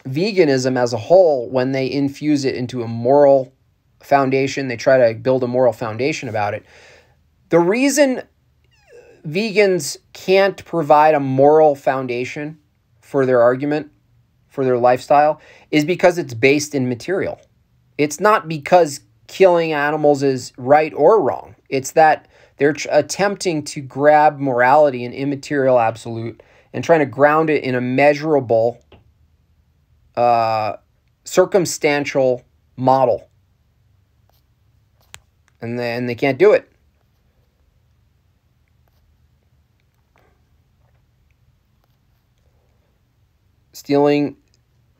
S1: veganism as a whole, when they infuse it into a moral foundation, they try to build a moral foundation about it. The reason vegans can't provide a moral foundation for their argument, for their lifestyle, is because it's based in material. It's not because killing animals is right or wrong. It's that they're attempting to grab morality and immaterial absolute and trying to ground it in a measurable, uh, circumstantial model. And then they can't do it. Stealing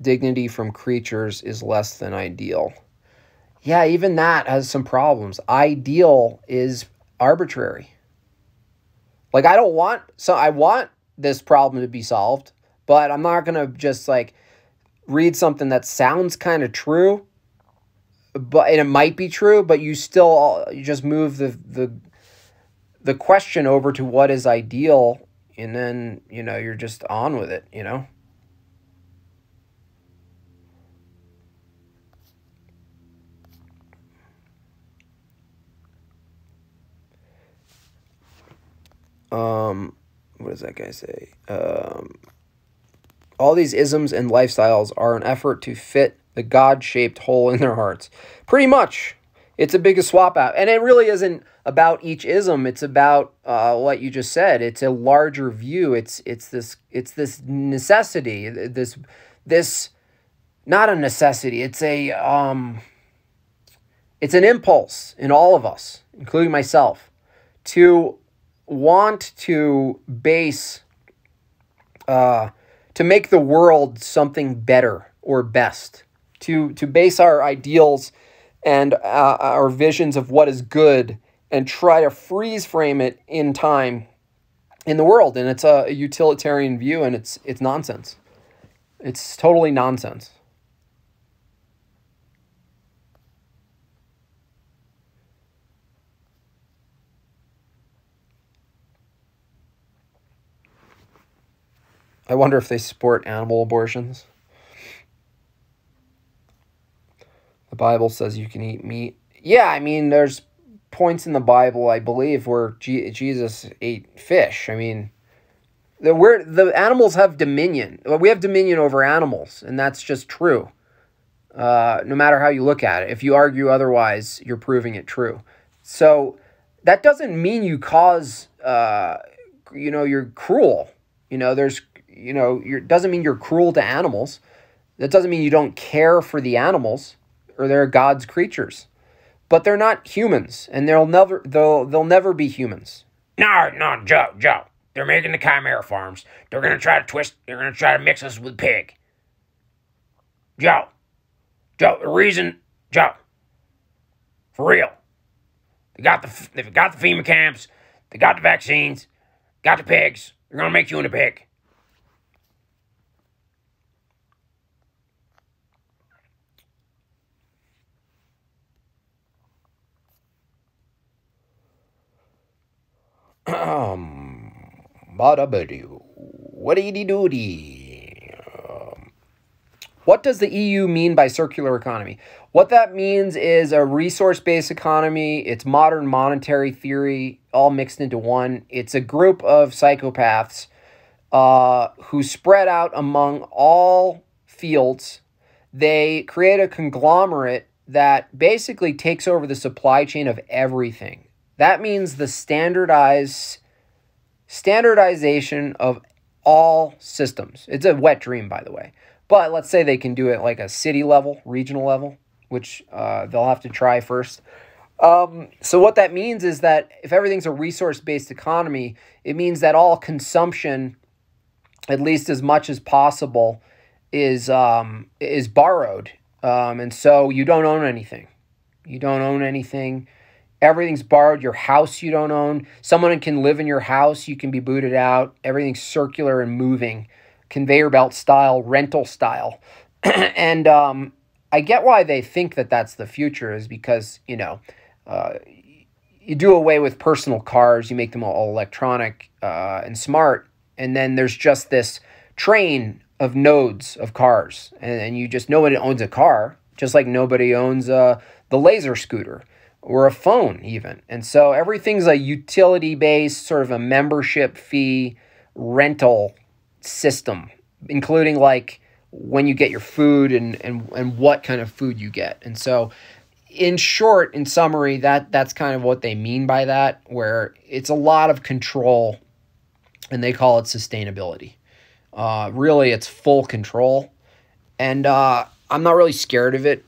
S1: dignity from creatures is less than ideal. Yeah, even that has some problems. Ideal is arbitrary. Like I don't want so I want this problem to be solved, but I'm not going to just like read something that sounds kind of true but and it might be true, but you still you just move the the the question over to what is ideal and then, you know, you're just on with it, you know? Um, what does that guy say? Um, all these isms and lifestyles are an effort to fit the God shaped hole in their hearts. Pretty much. It's a big swap out. And it really isn't about each ism. It's about uh, what you just said. It's a larger view. It's it's this it's this necessity. This this not a necessity. It's a um it's an impulse in all of us, including myself, to want to base, uh, to make the world something better or best, to, to base our ideals and uh, our visions of what is good and try to freeze frame it in time in the world. And it's a, utilitarian view and it's, it's nonsense. It's totally nonsense. I wonder if they support animal abortions. The Bible says you can eat meat. Yeah, I mean, there's points in the Bible, I believe, where G- Jesus ate fish. I mean, the we're, the animals have dominion. We have dominion over animals, and that's just true. Uh, no matter how you look at it, if you argue otherwise, you're proving it true. So that doesn't mean you cause, uh, you know, you're cruel. You know, there's, you know, you're doesn't mean you're cruel to animals. That doesn't mean you don't care for the animals or they're God's creatures. But they're not humans, and they'll never they'll they'll never be humans.
S3: No, no, Joe, Joe. They're making the chimera farms. They're gonna try to twist. They're gonna try to mix us with pig. Joe, Joe. The reason, Joe. For real. They got the they've got the FEMA camps. They got the vaccines. Got the pigs. They're gonna make you into pig.
S1: do? What does the EU mean by circular economy? What that means is a resource based economy. It's modern monetary theory all mixed into one. It's a group of psychopaths uh, who spread out among all fields. They create a conglomerate that basically takes over the supply chain of everything. That means the standardized standardization of all systems. It's a wet dream, by the way. But let's say they can do it like a city level, regional level, which uh, they'll have to try first. Um, so what that means is that if everything's a resource-based economy, it means that all consumption, at least as much as possible, is um, is borrowed, um, and so you don't own anything. You don't own anything. Everything's borrowed. Your house you don't own. Someone can live in your house. You can be booted out. Everything's circular and moving, conveyor belt style, rental style. and um, I get why they think that that's the future is because, you know, uh, you do away with personal cars, you make them all electronic uh, and smart, and then there's just this train of nodes of cars, and, and you just nobody owns a car, just like nobody owns uh, the laser scooter or a phone even. And so everything's a utility based sort of a membership fee rental system, including like when you get your food and, and, and what kind of food you get. And so in short, in summary, that that's kind of what they mean by that, where it's a lot of control and they call it sustainability. Uh, really, it's full control. And uh, I'm not really scared of it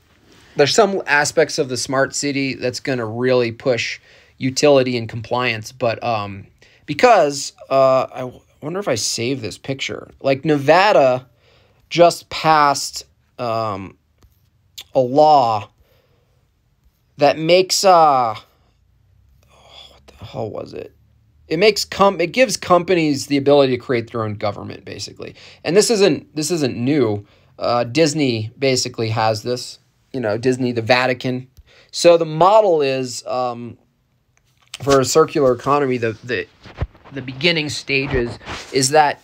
S1: there's some aspects of the smart city that's going to really push utility and compliance but um because uh i wonder if i save this picture. Like nevada just passed um a law that makes uh what the hell was it? It makes com it gives companies the ability to create their own government basically. And this isn't this isn't new. Uh, disney basically has this you know, Disney, the Vatican. So the model is um, for a circular economy. The the the beginning stages is that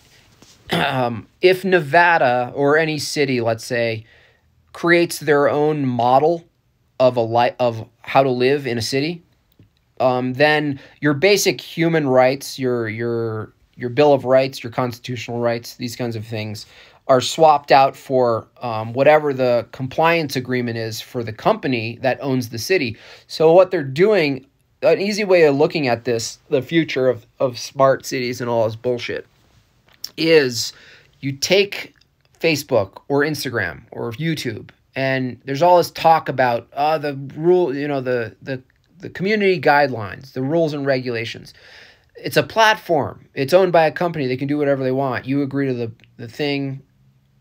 S1: um, if Nevada or any city, let's say, creates their own model of a li- of how to live in a city, um, then your basic human rights, your your your Bill of Rights, your constitutional rights, these kinds of things are swapped out for um, whatever the compliance agreement is for the company that owns the city. So what they're doing, an easy way of looking at this, the future of, of smart cities and all this bullshit, is you take Facebook or Instagram or YouTube, and there's all this talk about uh, the rule, you know, the the the community guidelines, the rules and regulations. It's a platform. It's owned by a company. They can do whatever they want. You agree to the, the thing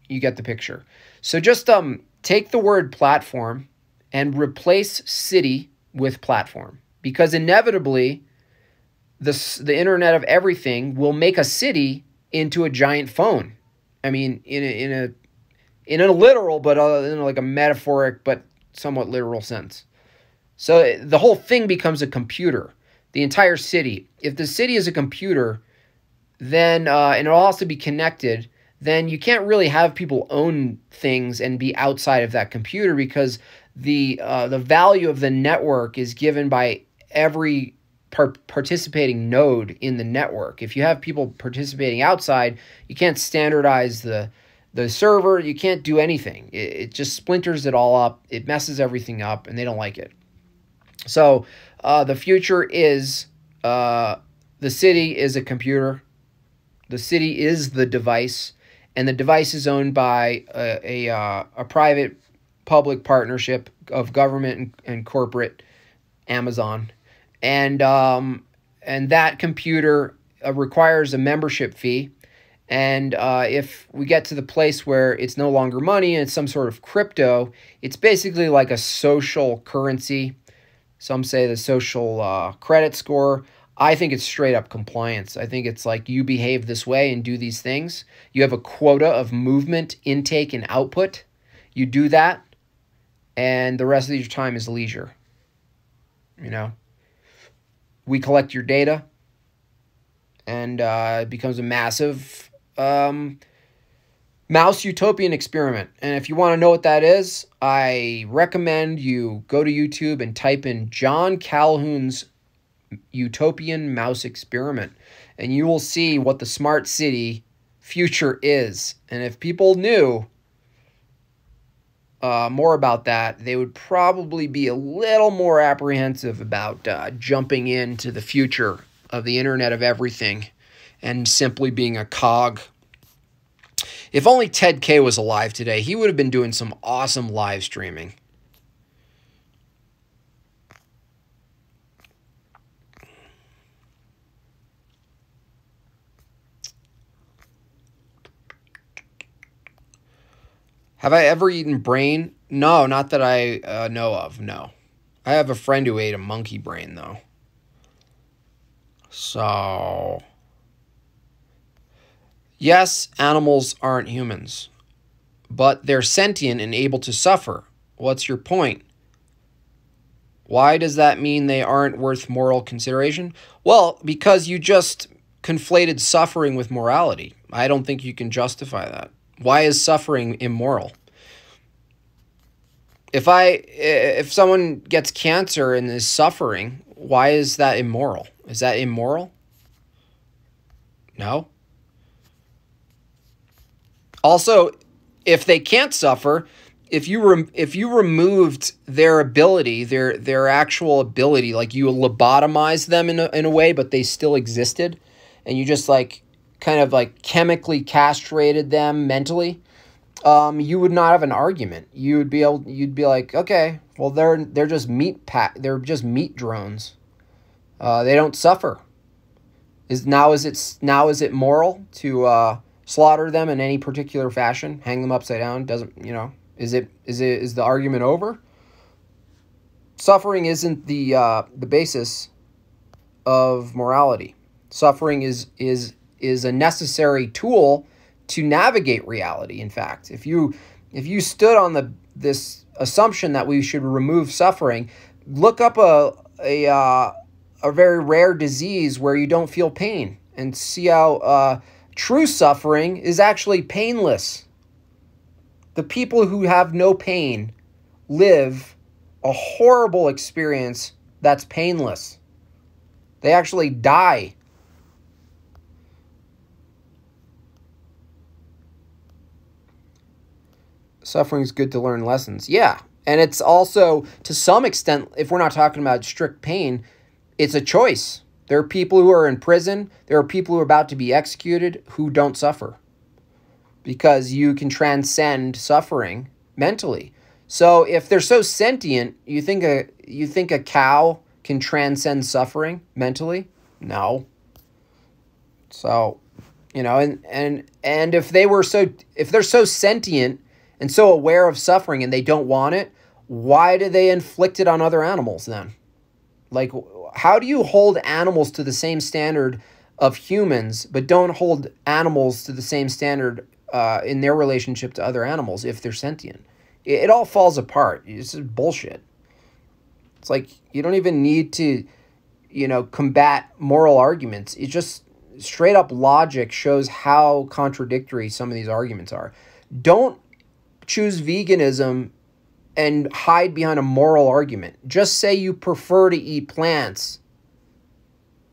S1: you get the picture. So just um, take the word platform and replace city with platform because inevitably the, the internet of everything will make a city into a giant phone. I mean, in a, in a, in a literal, but uh, in like a metaphoric, but somewhat literal sense. So the whole thing becomes a computer. The entire city. If the city is a computer, then uh, and it'll also be connected then you can't really have people own things and be outside of that computer because the uh, the value of the network is given by every par- participating node in the network. If you have people participating outside, you can't standardize the the server. You can't do anything. It, it just splinters it all up. It messes everything up, and they don't like it. So uh, the future is uh, the city is a computer. The city is the device, and the device is owned by a a, uh, a private public partnership of government and, and corporate Amazon, and um, and that computer uh, requires a membership fee. And uh, if we get to the place where it's no longer money and it's some sort of crypto, it's basically like a social currency. Some say the social uh, credit score. I think it's straight up compliance. I think it's like you behave this way and do these things. You have a quota of movement, intake, and output. You do that, and the rest of your time is leisure. You know, we collect your data, and uh, it becomes a massive um, mouse utopian experiment. And if you want to know what that is, I recommend you go to YouTube and type in John Calhoun's utopian mouse experiment, and you will see what the smart city future is. And if people knew uh, more about that, they would probably be a little more apprehensive about uh, jumping into the future of the Internet of Everything and simply being a cog. If only Ted K was alive today, he would have been doing some awesome live streaming. Have I ever eaten brain? No, not that I uh, know of. No. I have a friend who ate a monkey brain, though. So. Yes, animals aren't humans, but they're sentient and able to suffer. What's your point? Why does that mean they aren't worth moral consideration? Well, because you just conflated suffering with morality. I don't think you can justify that. Why is suffering immoral? If I if someone gets cancer and is suffering, why is that immoral? Is that immoral? No. Also, if they can't suffer, if you rem- if you removed their ability, their their actual ability, like you lobotomized them in a, in a way, but they still existed, and you just like kind of like chemically castrated them mentally, um, you would not have an argument. You would be able, you'd be like, okay, well they're they're just meat pack, they're just meat drones. Uh, they don't suffer. Is now is it now is it moral to uh, slaughter them in any particular fashion, hang them upside down? Doesn't you know? Is it is it is the argument over? Suffering isn't the uh, the basis of morality. Suffering is is is a necessary tool to navigate reality. In fact, if you if you stood on the this assumption that we should remove suffering, look up a a uh, a very rare disease where you don't feel pain and see how uh, true suffering is actually painless. The people who have no pain live a horrible experience that's painless. They actually die suffering is good to learn lessons. Yeah. And it's also, to some extent, if we're not talking about strict pain, it's a choice. There are people who are in prison, there are people who are about to be executed who don't suffer because you can transcend suffering mentally. So if they're so sentient, you think a you think a cow can transcend suffering mentally? No. So, you know, and and and if they were so if they're so sentient and so aware of suffering and they don't want it, why do they inflict it on other animals then? Like, how do you hold animals to the same standard of humans, but don't hold animals to the same standard uh, in their relationship to other animals if they're sentient? It, it all falls apart. It's just bullshit. It's like you don't even need to, you know, combat moral arguments. It just straight up logic shows how contradictory some of these arguments are. Don't choose veganism and hide behind a moral argument. Just say you prefer to eat plants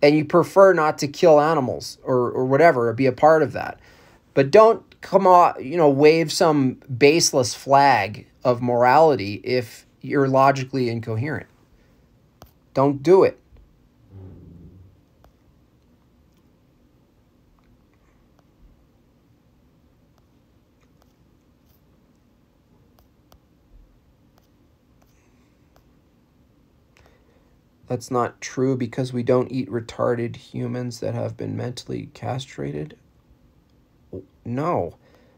S1: and you prefer not to kill animals or, or whatever, or be a part of that. But don't come on, you know, wave some baseless flag of morality if you're logically incoherent. Don't do it. That's not true because we don't eat retarded humans that have been mentally castrated. No.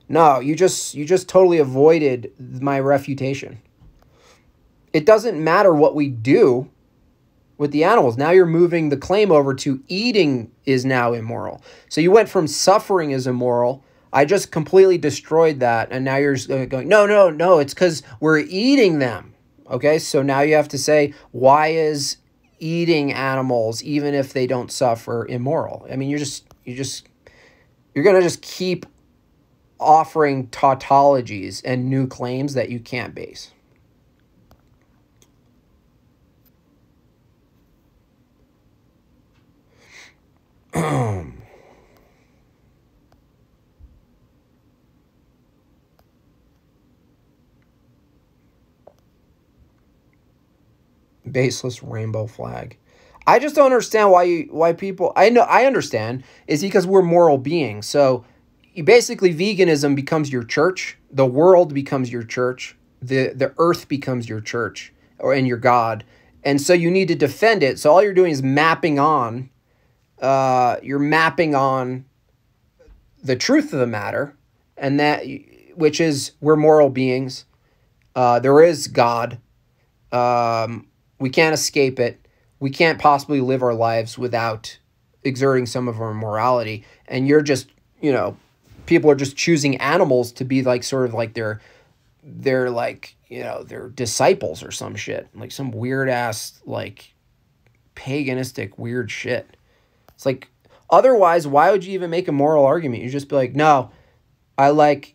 S1: No, you just you just totally avoided my refutation. It doesn't matter what we do with the animals. Now you're moving the claim over to eating is now immoral. So you went from suffering is immoral. I just completely destroyed that and now you're uh, going no, no, no, it's cuz we're eating them. Okay? So now you have to say why is eating animals even if they don't suffer immoral? I mean, you're just you just you're going to just keep offering tautologies and new claims that you can't base. Baseless rainbow flag. I just don't understand why you why people I know I understand is because we're moral beings. So basically veganism becomes your church, the world becomes your church, the the earth becomes your church or and your god. And so you need to defend it. So all you're doing is mapping on uh, you're mapping on the truth of the matter and that which is we're moral beings. Uh, there is God. Um, we can't escape it. We can't possibly live our lives without exerting some of our morality. And you're just, you know, people are just choosing animals to be like sort of like their their like you know their disciples or some shit. Like some weird ass like paganistic weird shit. It's like otherwise why would you even make a moral argument? You just be like no i like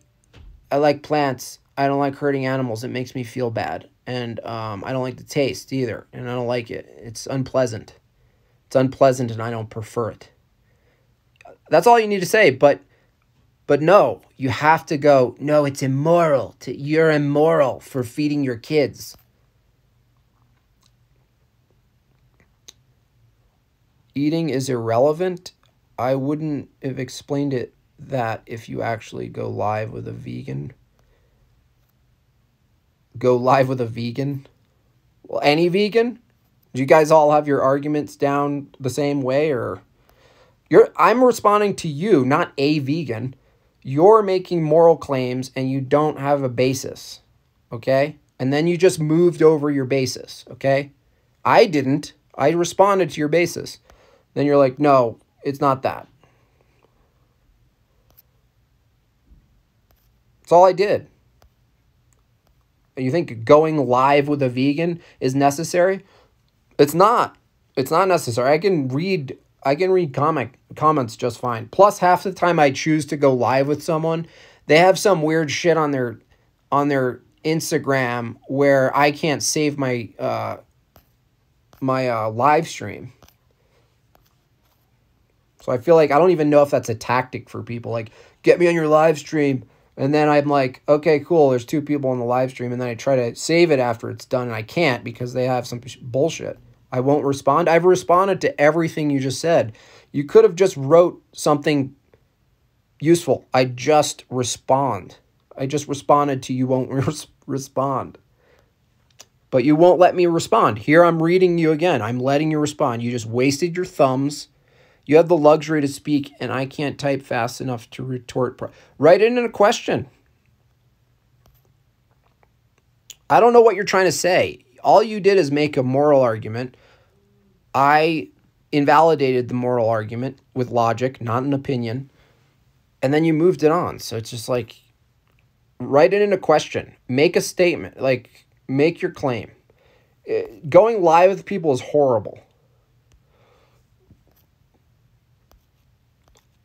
S1: i like plants. I don't like hurting animals. It makes me feel bad and um, i don't like the taste either and i don't like it it's unpleasant it's unpleasant and i don't prefer it that's all you need to say but but no, you have to go, no, it's immoral. To, you're immoral for feeding your kids. Eating is irrelevant. I wouldn't have explained it that if you actually go live with a vegan. Go live with a vegan. Well, any vegan? Do you guys all have your arguments down the same way or you're I'm responding to you, not a vegan you're making moral claims and you don't have a basis, okay? And then you just moved over your basis, okay? I didn't. I responded to your basis. Then you're like, no, it's not that. That's all I did. You think going live with a vegan is necessary? It's not. It's not necessary. I can read I can read comic comments just fine. Plus, half the time I choose to go live with someone, they have some weird shit on their on their Instagram where I can't save my uh, my uh, live stream. So I feel like I don't even know if that's a tactic for people. Like, get me on your live stream. And then I'm like, okay, cool. There's two people on the live stream. And then I try to save it after it's done. And I can't because they have some bullshit. I won't respond. I've responded to everything you just said. You could have just wrote something useful. I just respond. I just responded to you won't res respond. But you won't let me respond. Here I'm reading you again. I'm letting you respond. You just wasted your thumbs. You have the luxury to speak, and I can't type fast enough to retort. Write it in a question. I don't know what you're trying to say. All you did is make a moral argument I invalidated the moral argument with logic, not an opinion, and then you moved it on. So it's just like write it in a question, make a statement, like make your claim. Eh, going live with people is horrible.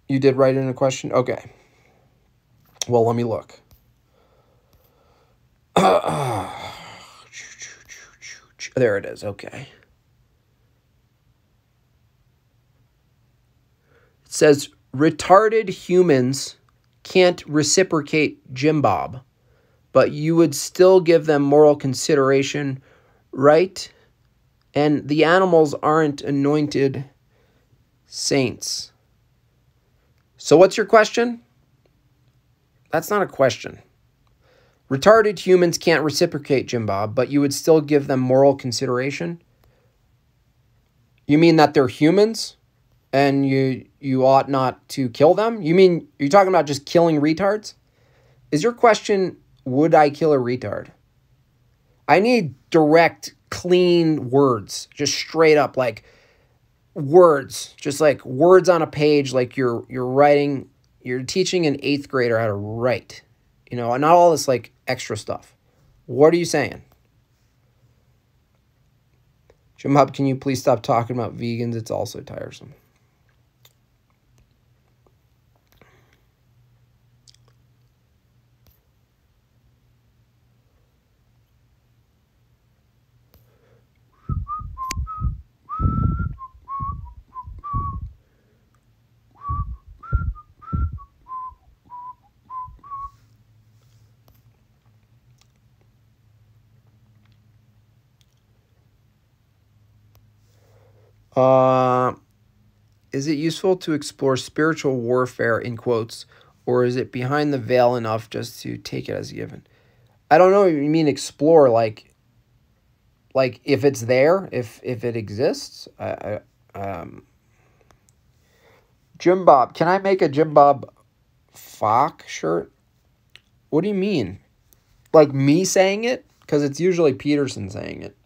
S1: You did write in a question? Okay. Well, let me look. There it is. Okay. It says retarded humans can't reciprocate Jim Bob, but you would still give them moral consideration, right? And the animals aren't anointed saints. So, what's your question? That's not a question. Retarded humans can't reciprocate, Jim Bob, but you would still give them moral consideration? You mean that they're humans and you you ought not to kill them? You mean you're talking about just killing retards? Is your question would I kill a retard? I need direct, clean words, just straight up like words, just like words on a page like you're you're writing you're teaching an 8th grader how to write. You know, not all this like extra stuff. What are you saying? Jim Hub, can you please stop talking about vegans? It's also tiresome. Uh, is it useful to explore spiritual warfare in quotes, or is it behind the veil enough just to take it as given? I don't know. What you mean explore like, like if it's there, if if it exists. I, I um. Jim Bob, can I make a Jim Bob Fock shirt? What do you mean? Like me saying it? Because it's usually Peterson saying it.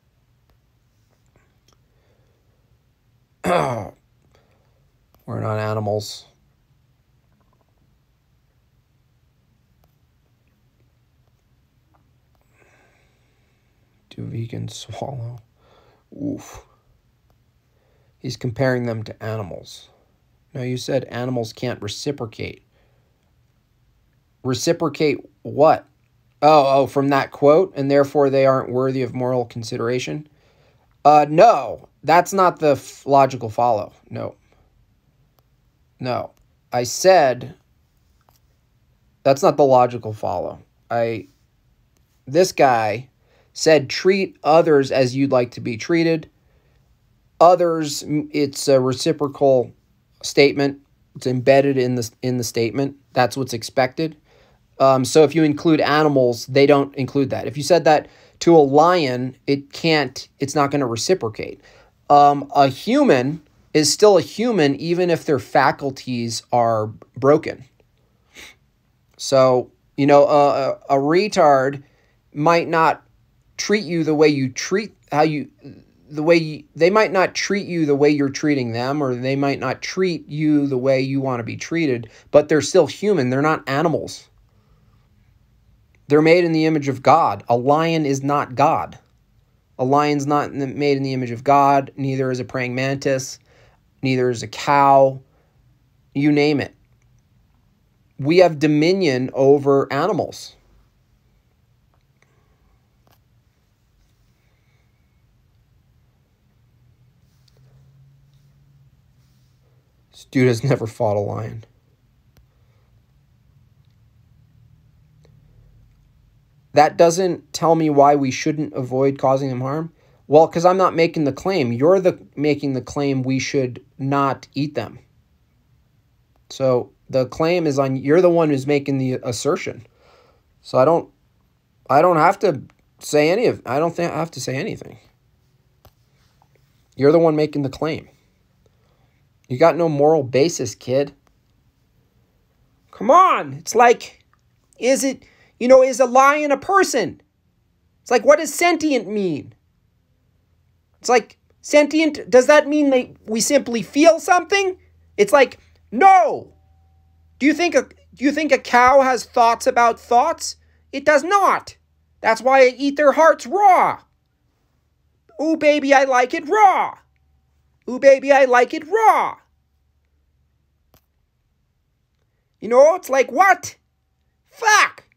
S1: We're not animals. Do vegans swallow? Oof. He's comparing them to animals. No, you said animals can't reciprocate. Reciprocate what? Oh, oh, from that quote, and therefore they aren't worthy of moral consideration? Uh, no, that's not the logical follow. No. No. I said that's not the logical follow. I this guy said treat others as you'd like to be treated. Others it's a reciprocal statement. It's embedded in the in the statement. That's what's expected. Um, so if you include animals, they don't include that. If you said that to a lion, it can't. It's not going to reciprocate um, a human is still a human even if their faculties are broken. So, you know, a, a, retard might not treat you the way you treat how you the way you, they might not treat you the way you're treating them or they might not treat you the way you want to be treated but they're still human. They're not animals. They're made in the image of god. A lion is not god a lion's not made in the image of God, neither is a praying mantis, neither is a cow, you name it. We have dominion over animals. This dude has never fought a lion. That doesn't tell me why we shouldn't avoid causing them harm. Well, because I'm not making the claim. You're the making the claim we should not eat them. So the claim is on you're the one who's making the assertion. So I don't I don't have to say any of I don't think I have to say anything. You're the one making the claim. You got no moral basis, kid. Come on. It's like is it you know, is a lion a person? It's like, what does sentient mean? It's like, sentient, does that mean that we simply feel something? It's like, no. Do you think a do you think a cow has thoughts about thoughts? It does not. That's why I eat their hearts raw. Ooh, baby, I like it raw. Ooh, baby, I like it raw. You know, it's like, what? Fuck.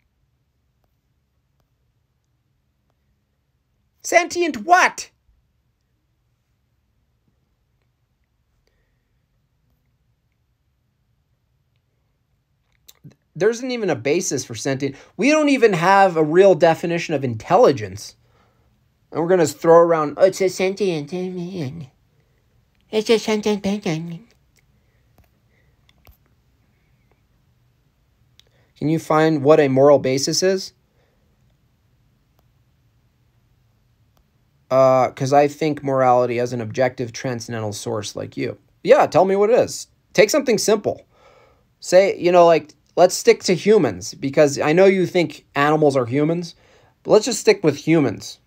S1: Sentient what? There isn't even a basis for sentient. We don't even have a real definition of intelligence. And we're going to throw around, oh, it's a sentient being. It's a sentient being. Can you find what a moral basis is? Because uh, I think morality as an objective transcendental source like you. Yeah, tell me what it is. Take something simple. Say, you know, like, let's stick to humans because I know you think animals are humans, but let's just stick with humans.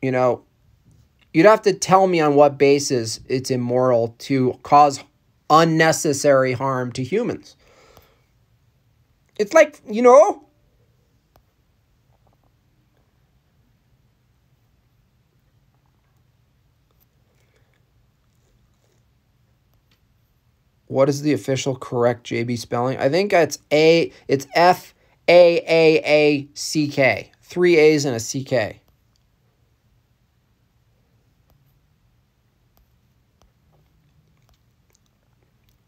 S1: You know, you'd have to tell me on what basis it's immoral to cause unnecessary harm to humans. It's like, you know, what is the official correct JB spelling? I think it's A, it's F A A A C K. Three A's and a C K.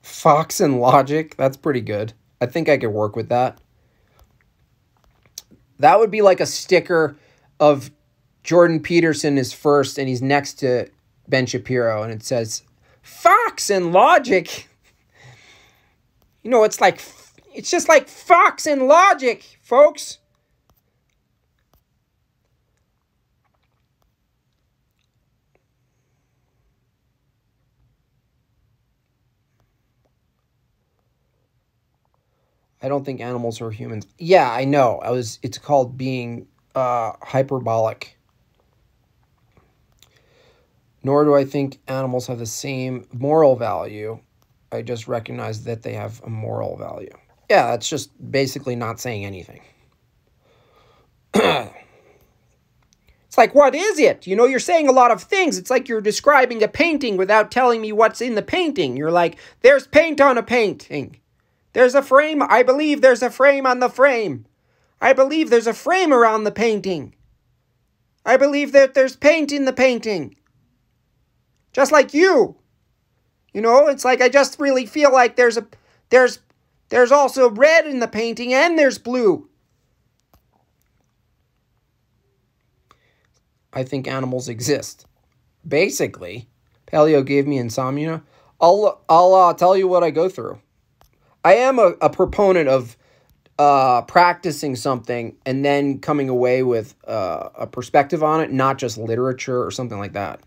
S1: Fox and Logic, that's pretty good. I think I could work with that. That would be like a sticker of Jordan Peterson is first and he's next to Ben Shapiro and it says Fox and Logic. You know, it's like it's just like Fox and Logic, folks. I don't think animals are humans. Yeah, I know. I was it's called being uh, hyperbolic. Nor do I think animals have the same moral value. I just recognize that they have a moral value. Yeah, that's just basically not saying anything. it's like, what is it? You know, you're saying a lot of things. It's like you're describing a painting without telling me what's in the painting. You're like, there's paint on a painting. There's a frame. I believe there's a frame on the frame. I believe there's a frame around the painting. I believe that there's paint in the painting. Just like you. You know, it's like I just really feel like there's a there's there's also red in the painting and there's blue. I think animals exist. Basically, paleo gave me insomnia. I'll I'll uh, tell you what I go through. I am a, a proponent of uh, practicing something and then coming away with uh, a perspective on it, not just literature or something like that.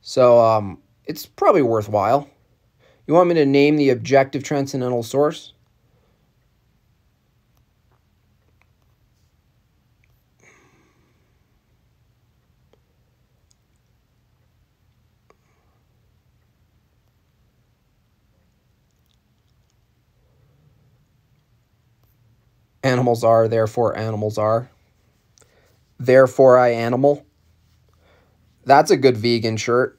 S1: So um, it's probably worthwhile. You want me to name the objective transcendental source? Animals are, therefore animals are. Therefore I animal. That's a good vegan shirt.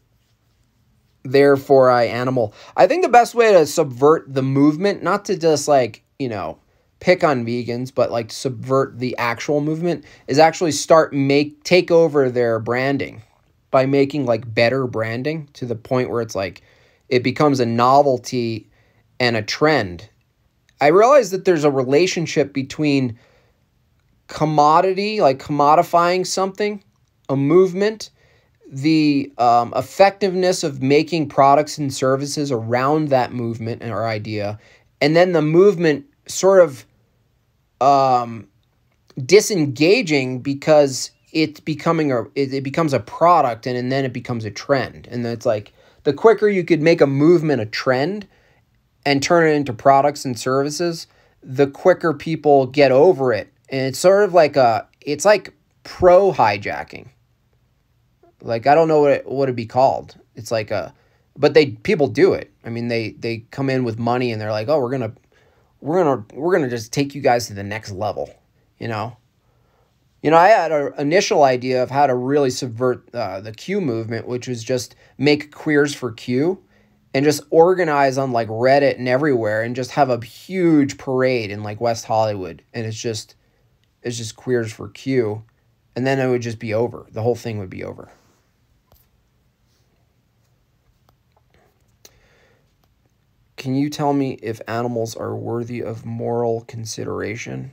S1: Therefore I animal. I think the best way to subvert the movement, not to just like, you know, pick on vegans, but like subvert the actual movement is actually start make take over their branding by making like better branding to the point where it's like it becomes a novelty and a trend I realize that there's a relationship between commodity, like commodifying something, a movement, the um, effectiveness of making products and services around that movement or idea, and then the movement sort of um, disengaging because it's becoming a it, it becomes a product and, and then it becomes a trend and it's like the quicker you could make a movement a trend and turn it into products and services, the quicker people get over it. And it's sort of like a it's like pro hijacking. Like I don't know what it what it'd be called. It's like a but they people do it. I mean they they come in with money and they're like, "Oh, we're to we're to we're to just take you guys to the next level." You know? You know, I had an initial idea of how to really subvert uh, the Q movement, which was just make queers for Q and just organize on like Reddit and everywhere and just have a huge parade in like West Hollywood and it's just it's just queers for Q and then it would just be over. The whole thing would be over. Can you tell me if animals are worthy of moral consideration?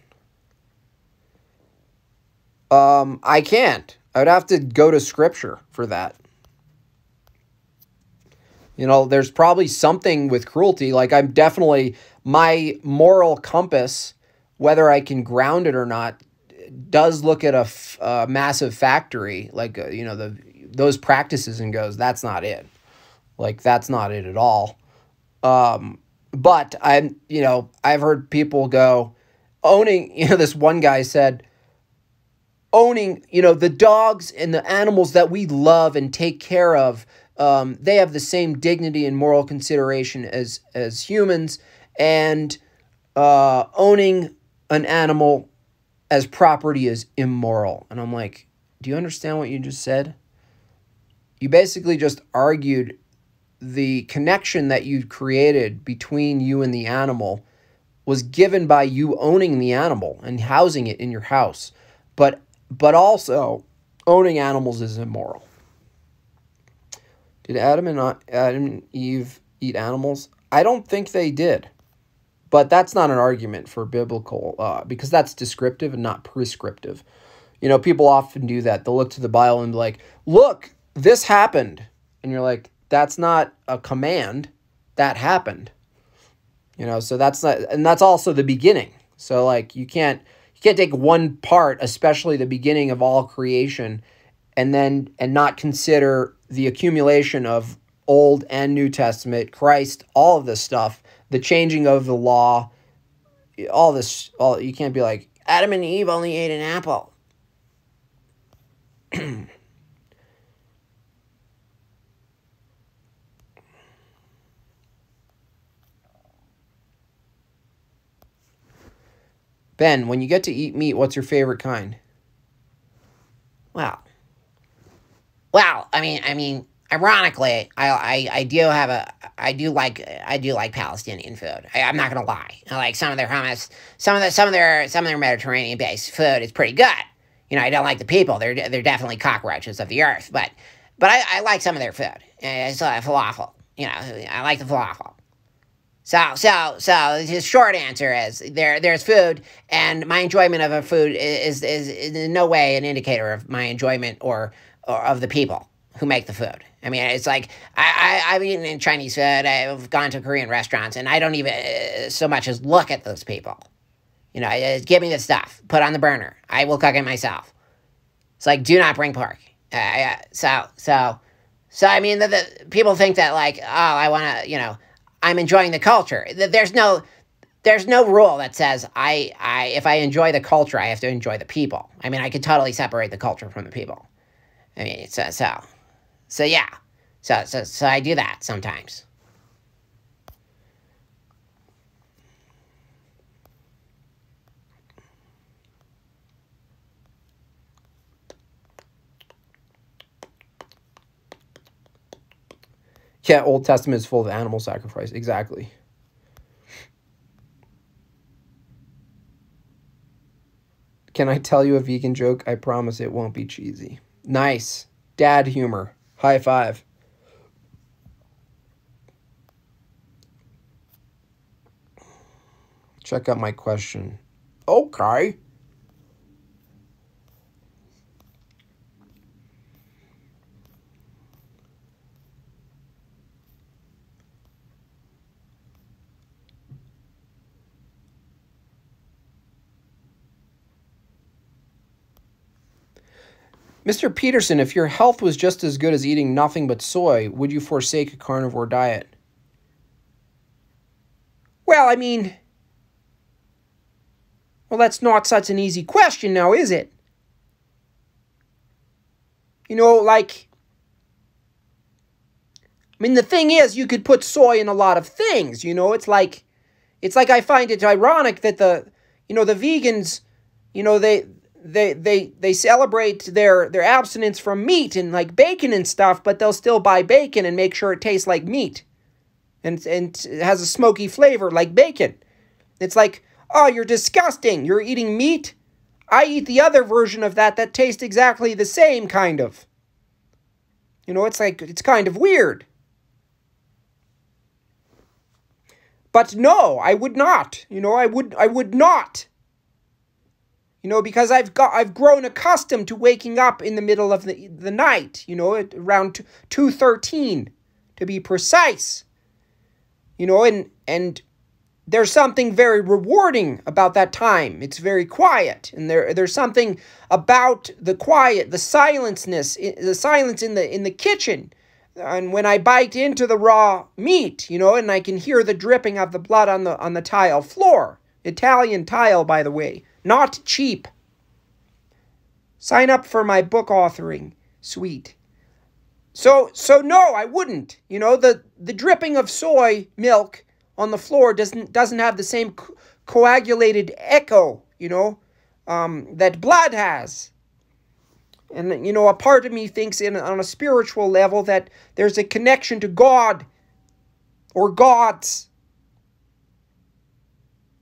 S1: Um, I can't. I would have to go to scripture for that. You know, there's probably something with cruelty. Like, I'm definitely, my moral compass, whether I can ground it or not, does look at a, massive factory, like, uh, you know, the those practices and goes, that's not it. Like, that's not it at all. Um, but I'm, you know, I've heard people go, owning, you know, this one guy said, owning, you know, the dogs and the animals that we love and take care of, um, they have the same dignity and moral consideration as as humans, and uh, owning an animal as property is immoral. And I'm like, do you understand what you just said? You basically just argued the connection that you created between you and the animal was given by you owning the animal and housing it in your house. But but also owning animals is immoral. Did Adam and Adam and Eve eat animals? I don't think they did. But that's not an argument for biblical uh, because that's descriptive and not prescriptive. You know, people often do that. They'll look to the Bible and be like, "Look, this happened," and you're like, "That's not a command. That happened." You know, so that's not, and that's also the beginning. So like, you can't you can't take one part, especially the beginning of all creation, and then and not consider the accumulation of Old and New Testament, Christ, all of this stuff, the changing of the law, all this. All you can't be like
S2: Adam and Eve only ate an apple.
S1: Ben. When you get to eat meat, what's your favorite kind?
S2: Well, well, I mean, I mean, ironically, I, I, I do have a, I do like, I do like Palestinian food. I, I'm not gonna lie. I like some of their hummus, some of the, some of their, some of their Mediterranean-based food is pretty good. You know, I don't like the people. They're, they're definitely cockroaches of the earth. But, but I, I like some of their food. It's uh, falafel. You know, I like the falafel. So, so, so his short answer is there. There's food, and my enjoyment of a food is, is, is in no way an indicator of my enjoyment or, or of the people who make the food. I mean, it's like I, I I've eaten in Chinese food. I've gone to Korean restaurants, and I don't even uh, so much as look at those people. You know, uh, give me the stuff. Put on the burner. I will cook it myself. It's like do not bring pork. Uh, uh, so so so I mean, the, the people think that like oh I want to you know I'm enjoying the culture. There's no there's no rule that says I I if I enjoy the culture I have to enjoy the people. I mean, I could totally separate the culture from the people. I mean, so so so yeah. So so so I do that sometimes.
S1: Yeah, Old Testament is full of animal sacrifice. Exactly. Can I tell you a vegan joke? I promise it won't be cheesy. Nice. Dad humor. High five. Check out my question. Okay. Mr. Peterson, if your health was just as good as eating nothing but soy, would you forsake a carnivore diet? Well, I mean, well, that's not such an easy question now, is it? You know, like, I mean, the thing is, you could put soy in a lot of things, you know, it's like, it's like I find it ironic that the, you know, the vegans, you know, they, they they they celebrate their their abstinence from meat and like bacon and stuff, but they'll still buy bacon and make sure it tastes like meat, and and has a smoky flavor like bacon. It's like, oh, you're disgusting. You're eating meat. I eat the other version of that that tastes exactly the same, kind of. You know, it's like it's kind of weird. but no, I would not. You know, I would I would not. You know, because I've got I've grown accustomed to waking up in the middle of the the night, you know, at around 2:13 to be precise. You know, and and there's something very rewarding about that time. It's very quiet, and there there's something about the quiet, the silenceness, the silence in the in the kitchen. And when I bite into the raw meat, you know, and I can hear the dripping of the blood on the on the tile floor. Italian tile, by the way, not cheap. Sign up for my book authoring suite. So so no, I wouldn't. You know, the the dripping of soy milk on the floor doesn't doesn't have the same co- coagulated echo, you know, um, that blood has. And you know, a part of me thinks in on a spiritual level that there's a connection to God or gods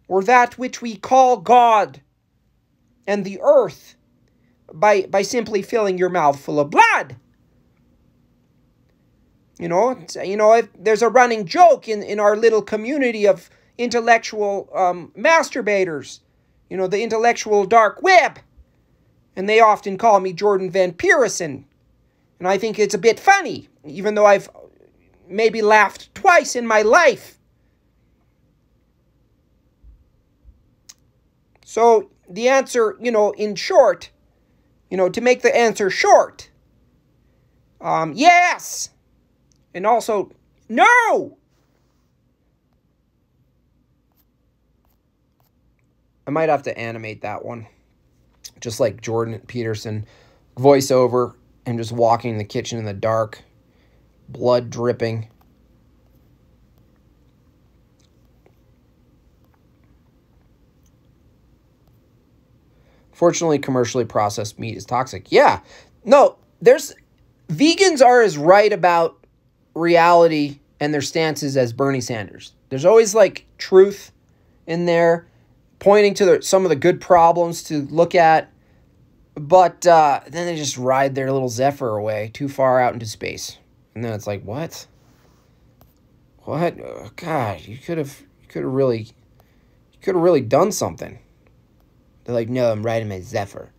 S1: or that which we call God and the earth by by simply filling your mouth full of blood. You know, you know, there's a running joke in, in our little community of intellectual um, masturbators, you know, the intellectual dark web. And they often call me Jordan Van Pierson. And I think it's a bit funny, even though I've maybe laughed twice in my life. So the answer, you know, in short, you know, to make the answer short, um, yes. And also, no! I might have to animate that one. Just like Jordan Peterson, voiceover, and just walking in the kitchen in the dark, blood dripping. Fortunately, commercially processed meat is toxic. Yeah. No, there's vegans are as right about reality and their stances as Bernie Sanders. There's always like truth in there, pointing to the, some of the good problems to look at, but uh, then they just ride their little Zephyr away too far out into space, and then it's like, what? What? Oh, God, you could have, you could have really, you could have really done something. They're like, no, I'm riding my Zephyr.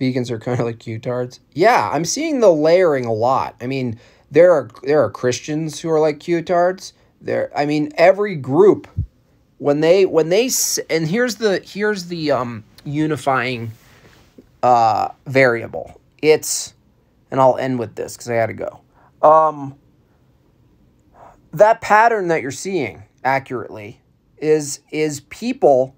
S1: vegans are kind of like Q-tards. Yeah, I'm seeing the layering a lot. I mean, there are there are Christians who are like Q-tards. There, I mean, every group when they when they and here's the here's the um unifying uh variable. It's and I'll end with this because I had to go. Um, that pattern that you're seeing accurately is is people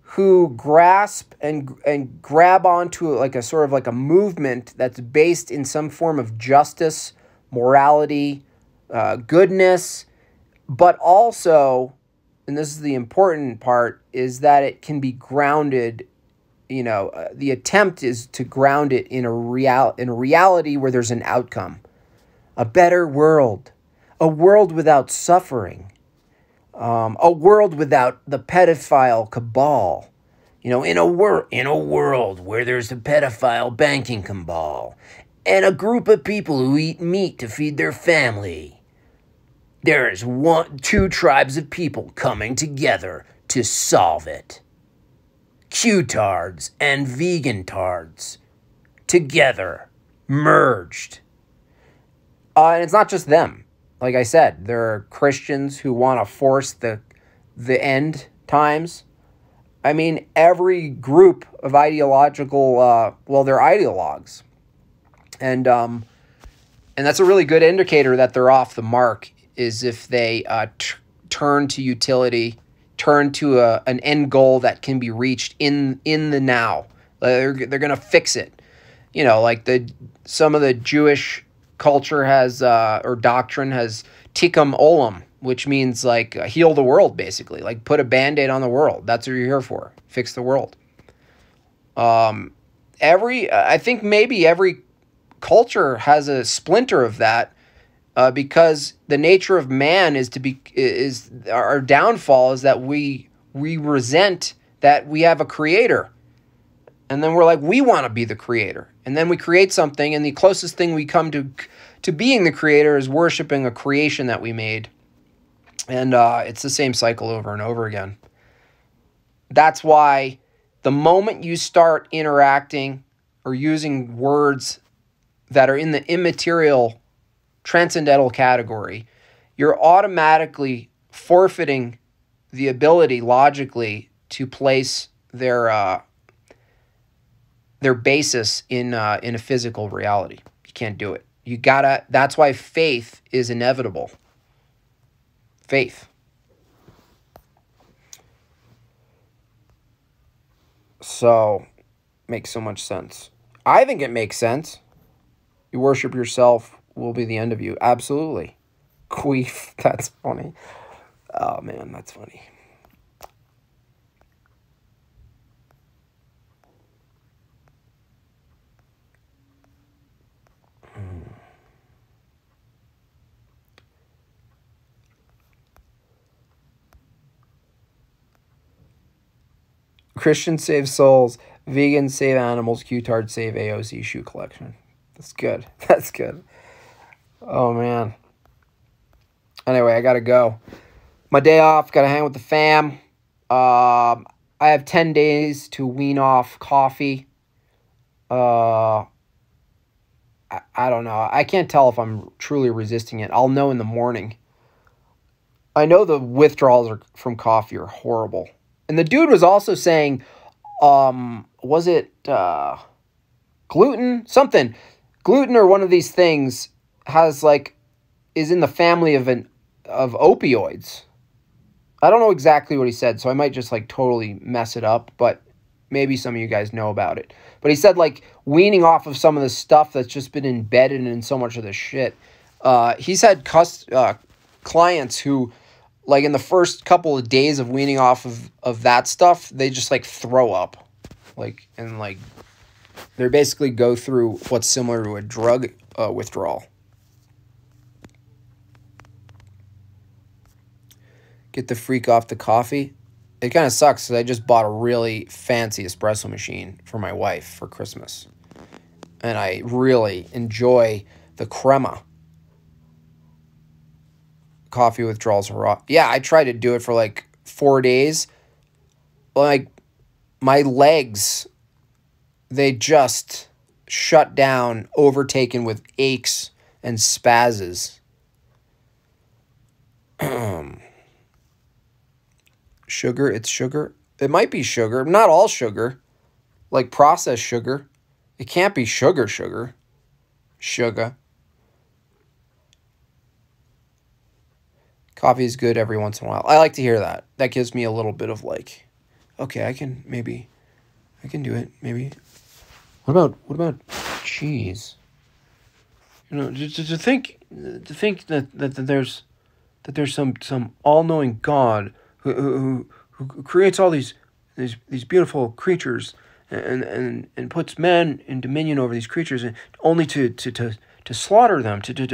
S1: who grasp and and grab onto like a sort of like a movement that's based in some form of justice, morality, uh, goodness, but also, and this is the important part, is that it can be grounded. You know, uh, the attempt is to ground it in a real in a reality where there's an outcome, a better world, a world without suffering, um, a world without the pedophile cabal. You know, in a wor- in a world where there's a pedophile banking cabal and a group of people who eat meat to feed their family, there is one two tribes of people coming together to solve it. Q-tards and vegan tards together, merged. Uh, and it's not just them like I said, there are Christians who want to force the the end times. I mean, every group of ideological, uh, well, they're ideologues, and um, and that's a really good indicator that they're off the mark. Is if they uh, turn to utility, turn to a, an end goal that can be reached in in the now. They're they're gonna fix it. You know, like the some of the Jewish culture has uh, or doctrine has tikkun olam, which means like heal the world, basically, like put a band-aid on the world. That's what you're here for. Fix the world. Um, every I think maybe every culture has a splinter of that. Uh, because the nature of man is to be is our downfall is that we we resent that we have a creator. And then we're like, we want to be the creator. And then we create something, and the closest thing we come to to being the creator is worshiping a creation that we made. And uh, it's the same cycle over and over again. That's why the moment you start interacting or using words that are in the immaterial transcendental category, you're automatically forfeiting the ability logically to place their uh, their basis in uh, in a physical reality. You can't do it. You gotta. That's why faith is inevitable. Faith. So, makes so much sense. I think it makes sense. You worship yourself will be the end of you. Absolutely. Queef. That's funny. Oh man, that's funny. Christian save souls, vegan save animals, Q-tard save AOC shoe collection. That's good. That's good. Oh man. Anyway, I gotta go. My day off, gotta hang with the fam. Um, I have ten days to wean off coffee. Uh, I, I don't know. I can't tell if I'm truly resisting it. I'll know in the morning. I know the withdrawals are, from coffee are horrible. And the dude was also saying, um, was it uh, gluten? Something. Gluten or one of these things has like is in the family of an of opioids. I don't know exactly what he said, so I might just like totally mess it up, but maybe some of you guys know about it. But he said like weaning off of some of the stuff that's just been embedded in so much of this shit. Uh, he's had cus- uh, clients who like in the first couple of days of weaning off of, of that stuff, they just like throw up. Like, and like, they basically go through what's similar to a drug uh, withdrawal. Get the freak off the coffee. It kind of sucks because I just bought a really fancy espresso machine for my wife for Christmas. And I really enjoy the crema coffee withdrawals are raw. Yeah, I tried to do it for like four days. Like my legs, they just shut down, overtaken with aches and spazzes. Um, sugar, it's sugar. It might be sugar, not all sugar, like processed sugar. It can't be sugar, sugar. Sugar. coffee is good every once in a while. I like to hear that. That gives me a little bit of like, okay, I can maybe, I can do it. Maybe. What about what about cheese? You know, to, to, to think to think that, that, that there's that there's some some all knowing God who, who who creates all these these these beautiful creatures and and and puts men in dominion over these creatures and only to to to, to slaughter them to to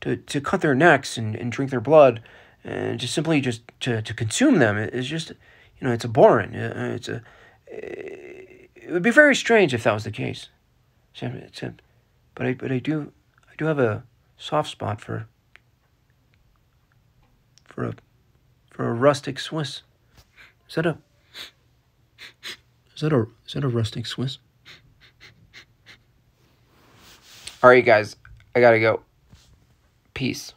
S1: to to, cut their necks and, and drink their blood and just simply just to, to consume them is just you know it's abhorrent uh, it's a it would be very strange if that was the case. But I but I do I do have a soft spot for for a for a rustic Swiss. Is that a is that a is that a rustic Swiss? All right guys I gotta go. Peace